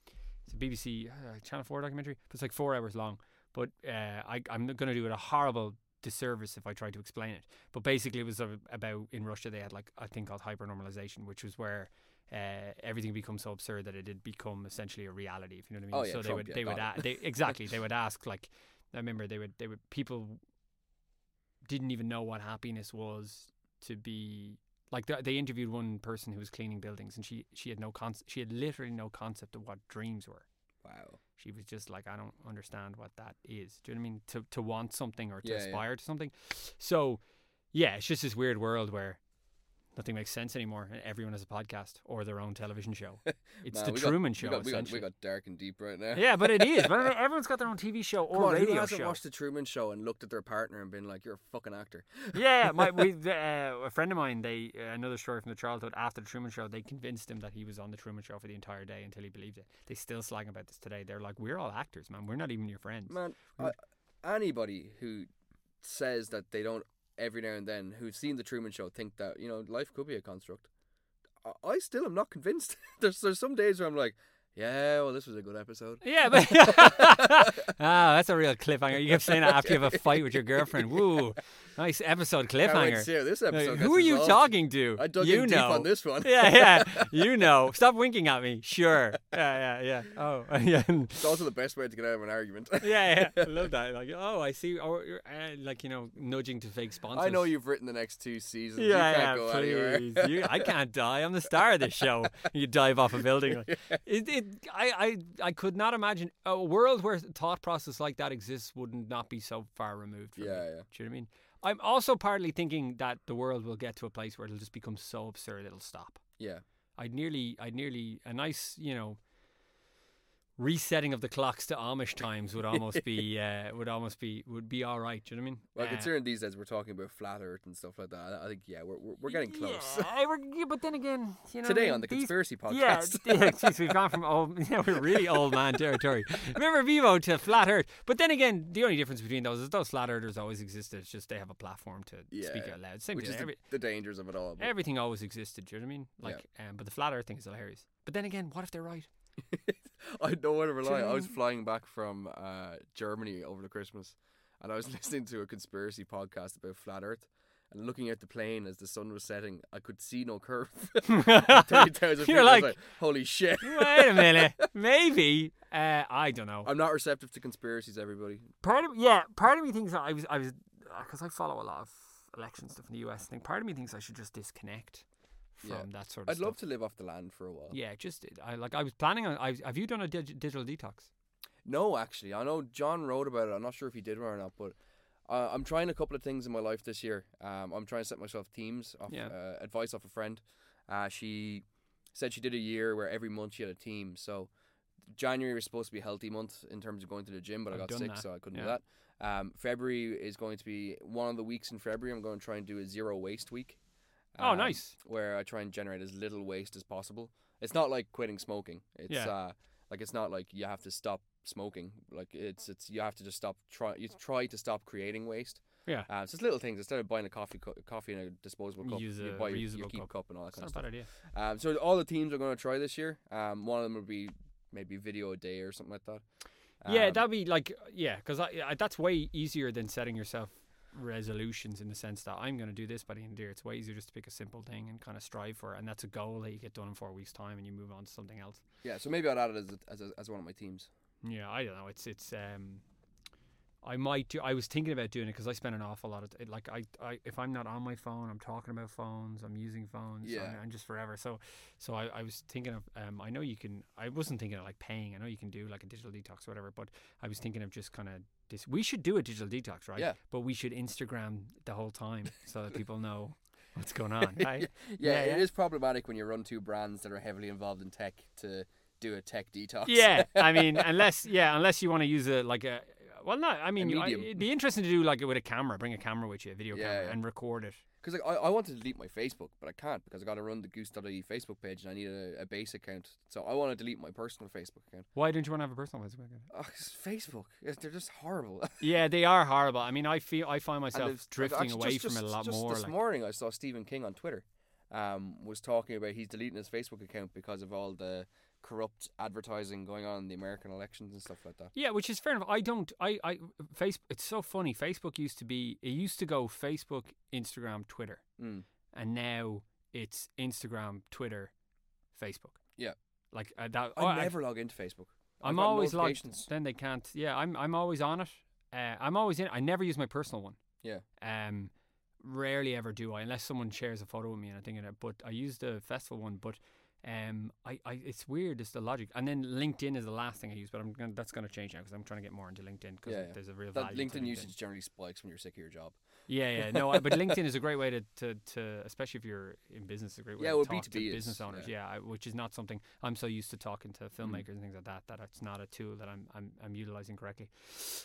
Speaker 2: it's a BBC uh, Channel Four documentary. But it's like four hours long. But uh, I I'm going to do it a horrible disservice if I try to explain it. But basically, it was about in Russia they had like a thing called hypernormalization, which was where. Uh, everything becomes so absurd that it had become essentially a reality. If you know what I mean.
Speaker 1: Oh, yeah,
Speaker 2: so they would they would a- they exactly they would ask like I remember they would they would people didn't even know what happiness was to be Like th- they interviewed one person who was cleaning buildings, and she she had no con- she had literally no concept of what dreams were.
Speaker 1: Wow.
Speaker 2: She was just like, I don't understand what that is. Do you know what I mean? To to want something or to
Speaker 1: Yeah, yeah.
Speaker 2: aspire to something. So, yeah, it's just this weird world where nothing makes sense anymore, and everyone has a podcast or their own television show. It's
Speaker 1: Man,
Speaker 2: the
Speaker 1: we got-
Speaker 2: Truman
Speaker 1: we
Speaker 2: Show,
Speaker 1: got, we, got, we got dark and deep right now.
Speaker 2: yeah, but it is. But everyone's got their own TV show
Speaker 1: Come
Speaker 2: or
Speaker 1: on, who
Speaker 2: radio
Speaker 1: hasn't
Speaker 2: show.
Speaker 1: watched the Truman Show and looked at their partner and been like, "You're a fucking actor"?
Speaker 2: yeah, my we, uh, a friend of mine. They uh, another story from the childhood after the Truman Show. They convinced him that he was on the Truman Show for the entire day until he believed it. They still slag about this today. They're like, "We're all actors, man. We're not even your friends."
Speaker 1: Man, anybody who says that they don't every now and then who've seen the Truman Show think that you know life could be a construct. I, I still am not convinced. there's there's some days where I'm like, yeah, well, this was a good episode.
Speaker 2: Yeah, but ah, that's a real cliffhanger. You kept saying that after you have a fight with your girlfriend. Woo, nice episode
Speaker 1: Can't wait
Speaker 2: cliffhanger.
Speaker 1: this episode.
Speaker 2: who are you
Speaker 1: resolved.
Speaker 2: talking to?
Speaker 1: I dug
Speaker 2: you
Speaker 1: in
Speaker 2: know.
Speaker 1: deep on this one.
Speaker 2: yeah, yeah, you know. Stop winking at me. Sure. Yeah, yeah, yeah. Oh, yeah.
Speaker 1: It's also the best way to get out of an argument.
Speaker 2: yeah, yeah. I love that. Like, oh, I see. Or uh, like, you know, nudging to fake sponsors.
Speaker 1: I know you've written the next two seasons.
Speaker 2: Yeah,
Speaker 1: you
Speaker 2: yeah,
Speaker 1: can't go anywhere.
Speaker 2: please. You, I can't die. I'm the star of this show. You dive off a building. Like, it, it, I, I, I could not imagine a world where thought process like that exists would not be so far removed from me.
Speaker 1: Yeah, yeah.
Speaker 2: Do you know what I mean? I'm also partly thinking that the world will get to a place where it'll just become so absurd it'll stop.
Speaker 1: Yeah.
Speaker 2: I'd nearly, I'd nearly a nice, you know, resetting of the clocks to Amish times would almost be, uh, would almost be, would be all right. Do you know what I mean?
Speaker 1: Well,
Speaker 2: Uh,
Speaker 1: considering these days we're talking about flat Earth and stuff like that, I- think yeah, we're we're, we're getting close.
Speaker 2: Yeah, were- yeah, but then again, you know,
Speaker 1: Today
Speaker 2: I mean,
Speaker 1: on the
Speaker 2: these-
Speaker 1: conspiracy
Speaker 2: Yeah,
Speaker 1: podcast.
Speaker 2: yeah, geez, we've gone from old, yeah, we're really old man territory. Remember Bebo to flat Earth, but then again, the only difference between those is those flat Earthers always existed. It's just they have a platform to speak out loud. Same
Speaker 1: which
Speaker 2: thing.
Speaker 1: is
Speaker 2: Every,
Speaker 1: the, dangers of it all.
Speaker 2: everything always existed. Do you know what I mean?
Speaker 1: Yeah.
Speaker 2: Like, um, but the flat Earth thing is hilarious. But then again, what if they're right?
Speaker 1: I don't want to rely. I was flying back from uh, Germany over the Christmas, and I was listening to a conspiracy podcast about flat Earth. And looking at the plane as the sun was setting, I could see no curve.
Speaker 2: You're
Speaker 1: I was
Speaker 2: like-
Speaker 1: holy shit!
Speaker 2: Wait a minute, maybe. Uh, I don't know.
Speaker 1: I'm not receptive to conspiracies. Everybody.
Speaker 2: part of yeah, part of me thinks I was I was because I follow a lot of election stuff in the US. I think part of me thinks I should just disconnect from
Speaker 1: Yeah.
Speaker 2: that sort of
Speaker 1: I'd
Speaker 2: stuff.
Speaker 1: love to live off the land for a while.
Speaker 2: Yeah, just I like I was planning on. I, have you done a dig- digital detox?
Speaker 1: No, actually, I know John wrote about it. I'm not sure if he did one or not, but uh, I'm trying a couple of things in my life this year. Um, I'm trying to set myself teams off
Speaker 2: Yeah.
Speaker 1: uh, advice off a friend. Uh, she said she did a year where every month she had a team. So January was supposed to be a healthy month in terms of going to the gym, but i
Speaker 2: I've
Speaker 1: got sick,
Speaker 2: that.
Speaker 1: so I couldn't
Speaker 2: Yeah.
Speaker 1: do that. Um, February is going to be one of the weeks in February. I'm going to try and do a zero waste week.
Speaker 2: Oh,
Speaker 1: um,
Speaker 2: nice.
Speaker 1: Where I try and generate as little waste as possible. It's not like quitting smoking. It's
Speaker 2: Yeah.
Speaker 1: uh, like it's not like you have to stop smoking. Like it's it's you have to just stop try you try to stop creating waste.
Speaker 2: Yeah.
Speaker 1: Uh, it's just little things. Instead of buying a coffee cu- coffee in a disposable cup,
Speaker 2: Use
Speaker 1: you buy your, your
Speaker 2: cup.
Speaker 1: cup. and all that
Speaker 2: It's
Speaker 1: kind of
Speaker 2: not a
Speaker 1: stuff.
Speaker 2: bad idea.
Speaker 1: Um, so all the teams are going to try this year. Um, one of them will be maybe video a day or something like that.
Speaker 2: yeah,
Speaker 1: Um,
Speaker 2: that'd be like yeah, because that's way easier than setting yourself resolutions in the sense that I'm going to do this by the end of the year. It's way easier just to pick a simple thing and kind of strive for it, and that's a goal that you get done in four weeks' time, and you move on to something else.
Speaker 1: yeah. So maybe I'd add it as a, as, a, as one of my teams.
Speaker 2: Yeah, I don't know. It's it's um, I might do. I was thinking about doing it because I spend an awful lot of t- like I, I if I'm not on my phone, I'm talking about phones, I'm using phones,
Speaker 1: Yeah.
Speaker 2: I'm, I'm just forever. So, so I, I was thinking of um, I know you can. I wasn't thinking of like paying. I know you can do like a digital detox or whatever, but I was thinking of just kind of this. We should do a digital detox, right?
Speaker 1: Yeah.
Speaker 2: But we should Instagram the whole time so that people know what's going on. Right?
Speaker 1: Yeah,
Speaker 2: Yeah, yeah.
Speaker 1: is problematic when you run two brands that are heavily involved in tech to do a tech detox.
Speaker 2: yeah, I mean, unless yeah, unless you want to use a like a well, no, I mean, I,
Speaker 1: medium.
Speaker 2: it'd be interesting to do like it with a camera. Bring a camera with you, a video
Speaker 1: Yeah,
Speaker 2: camera,
Speaker 1: yeah.
Speaker 2: and record it.
Speaker 1: Because like, I, I want to delete my Facebook, but I can't because I got to run the Goose.ie Facebook page and I need a, a base account. So I want to delete my personal Facebook account.
Speaker 2: Why don't you want to have a personal Facebook? account?
Speaker 1: Oh, 'cause Facebook, yes, they're just horrible.
Speaker 2: Yeah, they are horrible. I mean, I feel I find
Speaker 1: And
Speaker 2: myself drifting
Speaker 1: actually,
Speaker 2: away
Speaker 1: just-
Speaker 2: from it a
Speaker 1: just-
Speaker 2: lot
Speaker 1: just
Speaker 2: more.
Speaker 1: This
Speaker 2: Like,
Speaker 1: morning, I saw Stephen King on Twitter, um, was talking about he's deleting his Facebook account because of all the corrupt advertising going on in the American elections and stuff like that.
Speaker 2: yeah, which is fair enough. I don't. I I face. It's so funny. Facebook used to be. It used to go Facebook, Instagram, Twitter,
Speaker 1: Mm.
Speaker 2: and now it's Instagram, Twitter, Facebook.
Speaker 1: Yeah.
Speaker 2: Like uh, that.
Speaker 1: I
Speaker 2: oh,
Speaker 1: never log into Facebook. I've
Speaker 2: I'm always logged. Then they can't. Yeah, I'm I'm always on it. Uh, I'm always in. I never use my personal one.
Speaker 1: Yeah.
Speaker 2: Um, rarely ever do I, unless someone shares a photo with me and I think thinking it. But I use the festival one, but um, I, I it's weird. It's the logic, and then LinkedIn is the last thing I use. But I'm gonna, that's going to change now because I'm trying to get more into LinkedIn because
Speaker 1: Yeah, yeah.
Speaker 2: there's a real
Speaker 1: That
Speaker 2: value. to
Speaker 1: LinkedIn usage generally spikes when you're sick of your job.
Speaker 2: Yeah, yeah, no, I- but LinkedIn is a great way to, to, to especially if you're in business, a great way
Speaker 1: Yeah,
Speaker 2: to
Speaker 1: well,
Speaker 2: talk to
Speaker 1: B2B is,
Speaker 2: business owners. Yeah, I, which is not something I'm so used to talking to filmmakers and things like that that it's not a tool that I'm I'm, I'm utilizing correctly.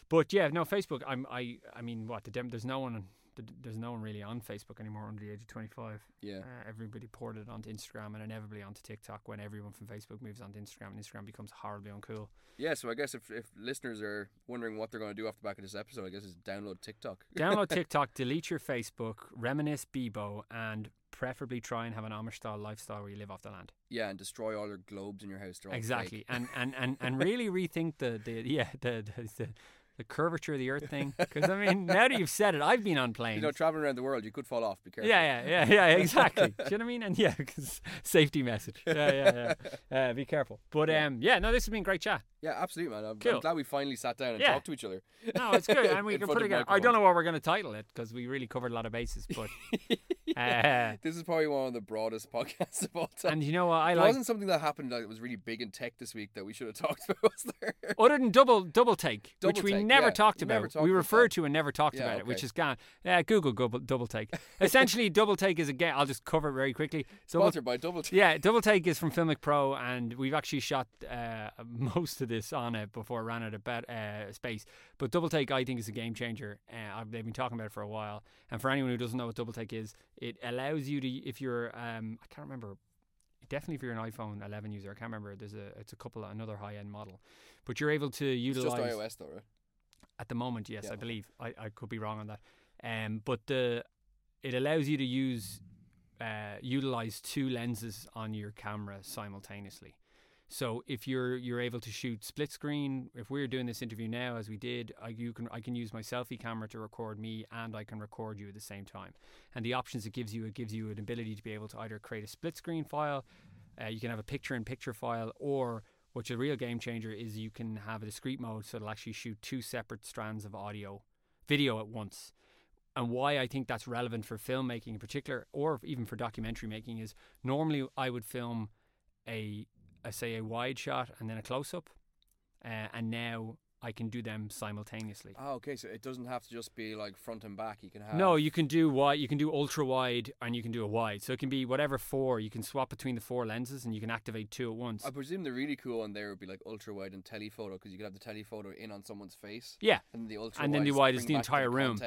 Speaker 2: But yeah, no, Facebook. I'm I I mean, what the dem- there's no one. Th- There's no one really on Facebook anymore under the age of 25.
Speaker 1: Yeah.
Speaker 2: Uh, everybody ported onto Instagram and inevitably onto TikTok when everyone from Facebook moves onto Instagram and Instagram becomes horribly uncool.
Speaker 1: Yeah, so I guess if, if listeners are wondering what they're going to do off the back of this episode, I guess is download TikTok.
Speaker 2: Download TikTok, delete your Facebook, reminisce Bebo, and preferably try and have an Amish style lifestyle where you live off the land.
Speaker 1: Yeah, and destroy all your globes in your house.
Speaker 2: Exactly,
Speaker 1: fake.
Speaker 2: and, and, and, and really rethink the, the yeah the, the, the, the curvature of the Earth thing. Because I mean, now that you've said it, I've been on planes.
Speaker 1: You know, traveling around the world, you could fall off. Be careful.
Speaker 2: yeah, yeah, yeah, yeah, exactly. Do you know what I mean? And yeah, 'cause safety message. Yeah, yeah, yeah. Uh, be careful. But
Speaker 1: Yeah.
Speaker 2: um, yeah, no, this has been great chat.
Speaker 1: Yeah, absolutely, man. I'm, I'm glad we finally sat down and
Speaker 2: Yeah.
Speaker 1: talked to each other.
Speaker 2: No, it's good, and we can put it. I don't know what we're going to title it because we really covered a lot of bases. But uh,
Speaker 1: This is probably one of the broadest podcasts of all time.
Speaker 2: and you know what I
Speaker 1: there
Speaker 2: like.
Speaker 1: wasn't something that happened that was really big in tech this week that we should have talked about, was there?
Speaker 2: Other than double double take, which we
Speaker 1: take,
Speaker 2: never
Speaker 1: yeah.
Speaker 2: talked about,
Speaker 1: never talked
Speaker 2: we referred to and never talked
Speaker 1: Yeah,
Speaker 2: about it, which
Speaker 1: okay.
Speaker 2: is gone. Yeah, Google double, double take. Essentially, double take is a game. I'll just cover it very quickly. Double,
Speaker 1: Sponsored by Double T.
Speaker 2: yeah, double take is from Filmic Pro, and we've actually shot uh, most of this on it before it ran out of bet, uh, space. But double take, I think, is a game changer. Uh, I've- they've been talking about it for a while. And for anyone who doesn't know what double take is, it allows you to, if you're, um, I can't remember definitely if you're an iPhone 11 user, I can't remember. There's a it's a couple another high end model, but you're able to
Speaker 1: It's
Speaker 2: utilize
Speaker 1: just iOS, though, right?
Speaker 2: at the moment. Yes,
Speaker 1: Yeah,
Speaker 2: I believe I, I could be wrong on that. Um, but the it allows you to use uh, utilize two lenses on your camera simultaneously. So if you're you're able to shoot split screen, if we're doing this interview now as we did, I, you can I can use my selfie camera to record me and I can record you at the same time. And the options it gives you, it gives you an ability to be able to either create a split screen file, uh, you can have a picture in picture file, or which a real game changer is you can have a discrete mode so it'll actually shoot two separate strands of audio, video at once. And why I think that's relevant for filmmaking in particular, or even for documentary making, is normally I would film a, a say a wide shot and then a close up, uh, and now I can do them simultaneously.
Speaker 1: Oh, okay. So it doesn't have to just be like front and back. You can have.
Speaker 2: No, you can do wide. You can do ultra wide, and you can do a wide. So it can be whatever four. You can swap between the four lenses, and you can activate two at once.
Speaker 1: I presume the really cool one there would be like ultra wide and telephoto because you could have the telephoto in on someone's face.
Speaker 2: Yeah,
Speaker 1: And the ultra
Speaker 2: And then the
Speaker 1: wide
Speaker 2: is the
Speaker 1: bring back to
Speaker 2: entire room.
Speaker 1: And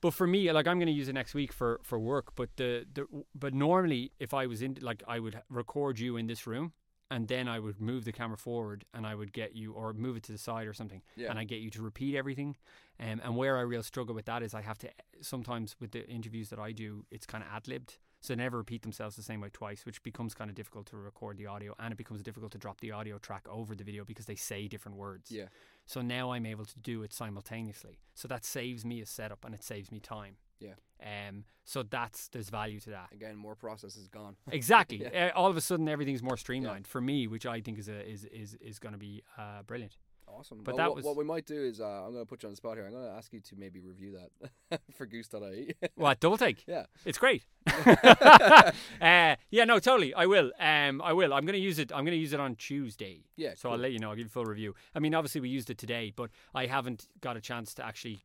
Speaker 2: But for me, like I'm going to use it next week for for work. But the the but normally, if I was in like I would record you in this room, and then I would move the camera forward, and I would get you or move it to the side or something,
Speaker 1: Yeah.
Speaker 2: and I get you to repeat everything. Um, and where I real struggle with that is I have to sometimes with the interviews that I do, it's kind of ad libbed. So they never repeat themselves the same way twice, which becomes kind of difficult to record the audio, and it becomes difficult to drop the audio track over the video because they say different words.
Speaker 1: yeah.
Speaker 2: So now I'm able to do it simultaneously. So that saves me a setup and it saves me time.
Speaker 1: Yeah.
Speaker 2: Um. So that's there's value to that.
Speaker 1: Again, more process is gone.
Speaker 2: Exactly.
Speaker 1: Yeah.
Speaker 2: Uh, all of a sudden, everything's more streamlined for me, which I think is a, is is is going to be uh, brilliant.
Speaker 1: Awesome.
Speaker 2: But
Speaker 1: well,
Speaker 2: that
Speaker 1: what,
Speaker 2: was-
Speaker 1: what we might do is uh, I'm going to put you on the spot here. I'm going to ask you to maybe review that for Goose.ie.
Speaker 2: What double take?
Speaker 1: yeah.
Speaker 2: It's great. uh, yeah, no, totally. I will. Um, I will. I'm going to use it. I'm going to use it on Tuesday.
Speaker 1: Yeah.
Speaker 2: So I'll let you know. I'll give you a full review. I mean, obviously we used it today, but I haven't got a chance to actually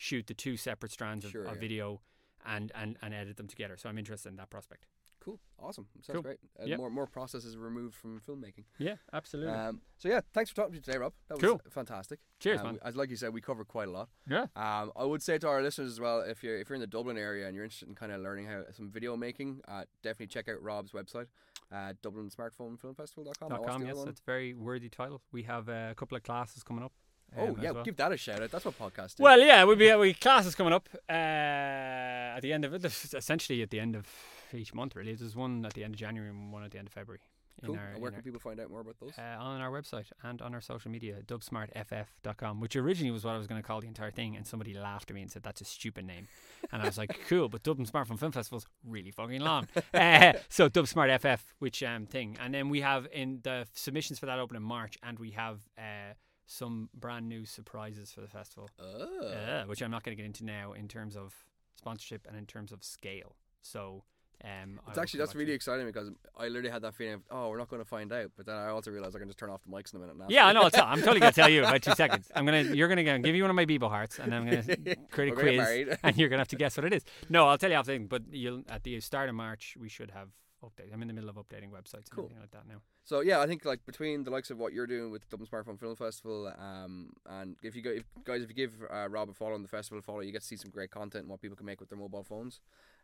Speaker 2: shoot the two separate strands of,
Speaker 1: Sure,
Speaker 2: of
Speaker 1: yeah.
Speaker 2: video and, and and edit them together. So I'm interested in that prospect.
Speaker 1: Cool. Awesome. Sounds
Speaker 2: Cool.
Speaker 1: great. Uh,
Speaker 2: Yep.
Speaker 1: More more processes removed from filmmaking.
Speaker 2: Yeah, absolutely.
Speaker 1: Um, so yeah, thanks for talking to me today, Rob. That was
Speaker 2: Cool.
Speaker 1: fantastic.
Speaker 2: Cheers,
Speaker 1: Um,
Speaker 2: man.
Speaker 1: we- As like you said, we covered quite a lot.
Speaker 2: yeah.
Speaker 1: Um, I would say to our listeners as well, if you're if you're in the Dublin area and you're interested in kind of learning how some video making, uh, definitely check out Rob's website, uh, Dublin Smartphone Film Festival.com.
Speaker 2: Dot com, yes, that's a very worthy title. We have uh, a couple of classes coming up.
Speaker 1: Oh
Speaker 2: um,
Speaker 1: yeah,
Speaker 2: well.
Speaker 1: give that a shout out. That's what podcast is.
Speaker 2: Well, yeah, we'll be we classes coming up uh, at the end of it. Essentially, at the end of each month, really. There's one at the end of January and one at the end of February. in
Speaker 1: cool.
Speaker 2: our-
Speaker 1: where
Speaker 2: our-
Speaker 1: can people find out more about those?
Speaker 2: uh, on our website and on our social media, dubsmartff.com, which originally was what I was going to call the entire thing, and somebody laughed at me and said that's a stupid name, and I was like, cool, but Dublin Smartphone Film Festival's really fucking long, uh, so Dubsmartff, which um thing, and then we have in the submissions for that open in March, and we have uh some brand new surprises for the festival,
Speaker 1: oh.
Speaker 2: uh, which I'm not going to get into now in terms of sponsorship and in terms of scale. So. Um,
Speaker 1: it's actually that's really exciting because I literally had that feeling of oh we're not going to find out, but then I also realized I can just turn off the mics in a minute now.
Speaker 2: Yeah, I know. i I'm totally gonna tell you in about two seconds. I'm gonna you're gonna give you one of my Bebo hearts, and I'm gonna create a quiz, and you're gonna have to guess what it is. No, I'll tell you after, but you'll at the start of March we should have update. I'm in the middle of updating websites and cool. like that now.
Speaker 1: So yeah, I think like between the likes of what you're doing with the Dublin Smartphone Film Festival, um, and if you go, if, guys, if you give uh, Rob a follow on the festival, follow, you get to see some great content and what people can make with their mobile phones.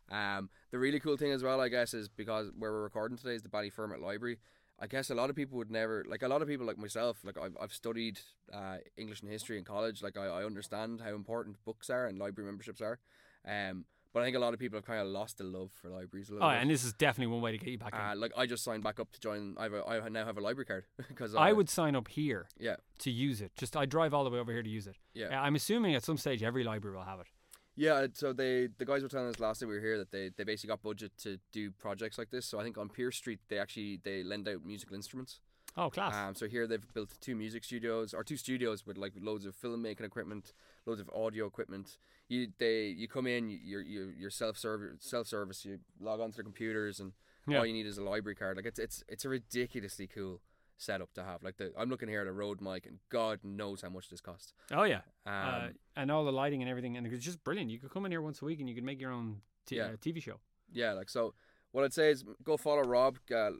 Speaker 1: Um, the really cool thing as well, I guess, is because where we're recording today is the Ballyfermot Library. I guess a lot of people would never like a lot of people like myself. Like I've, I've studied uh, English and history in college. Like I, I understand how important books are and library memberships are. Um, but I think a lot of people have kind of lost the love for libraries. A little
Speaker 2: oh,
Speaker 1: bit.
Speaker 2: and this is definitely one way to get you back
Speaker 1: uh,
Speaker 2: in.
Speaker 1: Like I just signed back up to join. I have a, I now have a library card because
Speaker 2: I would sign up here.
Speaker 1: Yeah.
Speaker 2: To use it, just I drive all the way over here to use it.
Speaker 1: Yeah.
Speaker 2: I'm assuming at some stage every library will have it.
Speaker 1: Yeah, so they the guys were telling us last time we were here that they, they basically got budget to do projects like this. So I think on Pearse Street they actually they lend out musical instruments.
Speaker 2: Oh, class!
Speaker 1: Um, so here they've built two music studios or two studios with like loads of filmmaking equipment, loads of audio equipment. You they you come in, you're you're, you're self service self service. You log onto the computers, and yeah. all you need is a library card. Like it's it's it's a ridiculously cool setup to have. Like the I'm looking here at a Rode mic, and God knows how much this costs.
Speaker 2: Oh yeah,
Speaker 1: um,
Speaker 2: uh, and all the lighting and everything, and it's just brilliant. You could come in here once a week, and you could make your own t- yeah. uh, TV show.
Speaker 1: Yeah, like so. What I'd say is go follow Rob. Uh,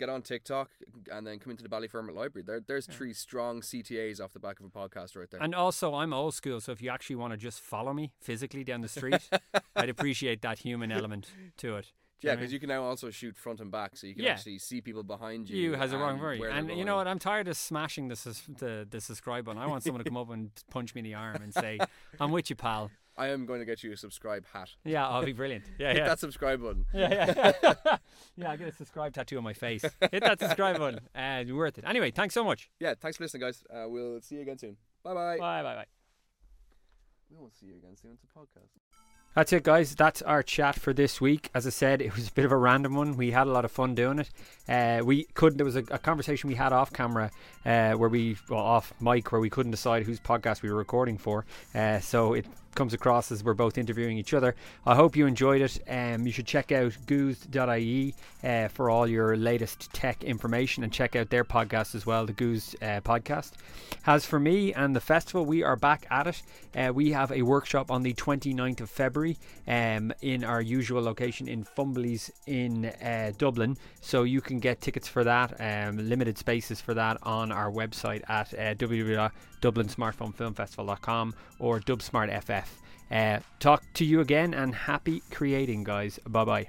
Speaker 1: get on TikTok and then come into the Ballyfermot Library. There, there's yeah. three strong CTAs off the back of a podcast right there.
Speaker 2: And also, I'm old school, so if you actually want to just follow me physically down the street, I'd appreciate that human element to it.
Speaker 1: Yeah, because you can now also shoot front and back, so you can yeah. actually see people behind you.
Speaker 2: You has a wrong very, and you know what? I'm tired of smashing the, the the subscribe button. I want someone to come up and punch me in the arm and say, "I'm with you, pal."
Speaker 1: I am going to get you a subscribe hat.
Speaker 2: Yeah, I'll be brilliant. Yeah,
Speaker 1: Hit
Speaker 2: yeah.
Speaker 1: that subscribe button.
Speaker 2: Yeah, yeah. yeah, I'll get a subscribe tattoo on my face. Hit that subscribe button. And uh, worth it. Anyway, thanks so much.
Speaker 1: Yeah, thanks for listening, guys. Uh, we'll see you again soon. Bye bye.
Speaker 2: Bye bye bye.
Speaker 1: We won't see you again soon. It's a podcast.
Speaker 2: That's it, guys. That's our chat for this week. As I said, it was a bit of a random one. We had a lot of fun doing it. Uh, we couldn't. There was a, a, conversation we had off camera, uh, where we well off mic, where we couldn't decide whose podcast we were recording for. Uh, so it comes across as we're both interviewing each other. I hope you enjoyed it. Um, you should check out goose.ie uh, for all your latest tech information and check out their podcast as well, the Goose uh, podcast. As for me and the festival, we are back at it. Uh, we have a workshop on the 29th of February um, in our usual location in Fumbally's in uh, Dublin. So you can get tickets for that, um, limited spaces for that on our website at uh, www.dublinsmartphonefilmfestival.com or dubsmartff. Uh, talk to you again and happy creating, guys. Bye bye.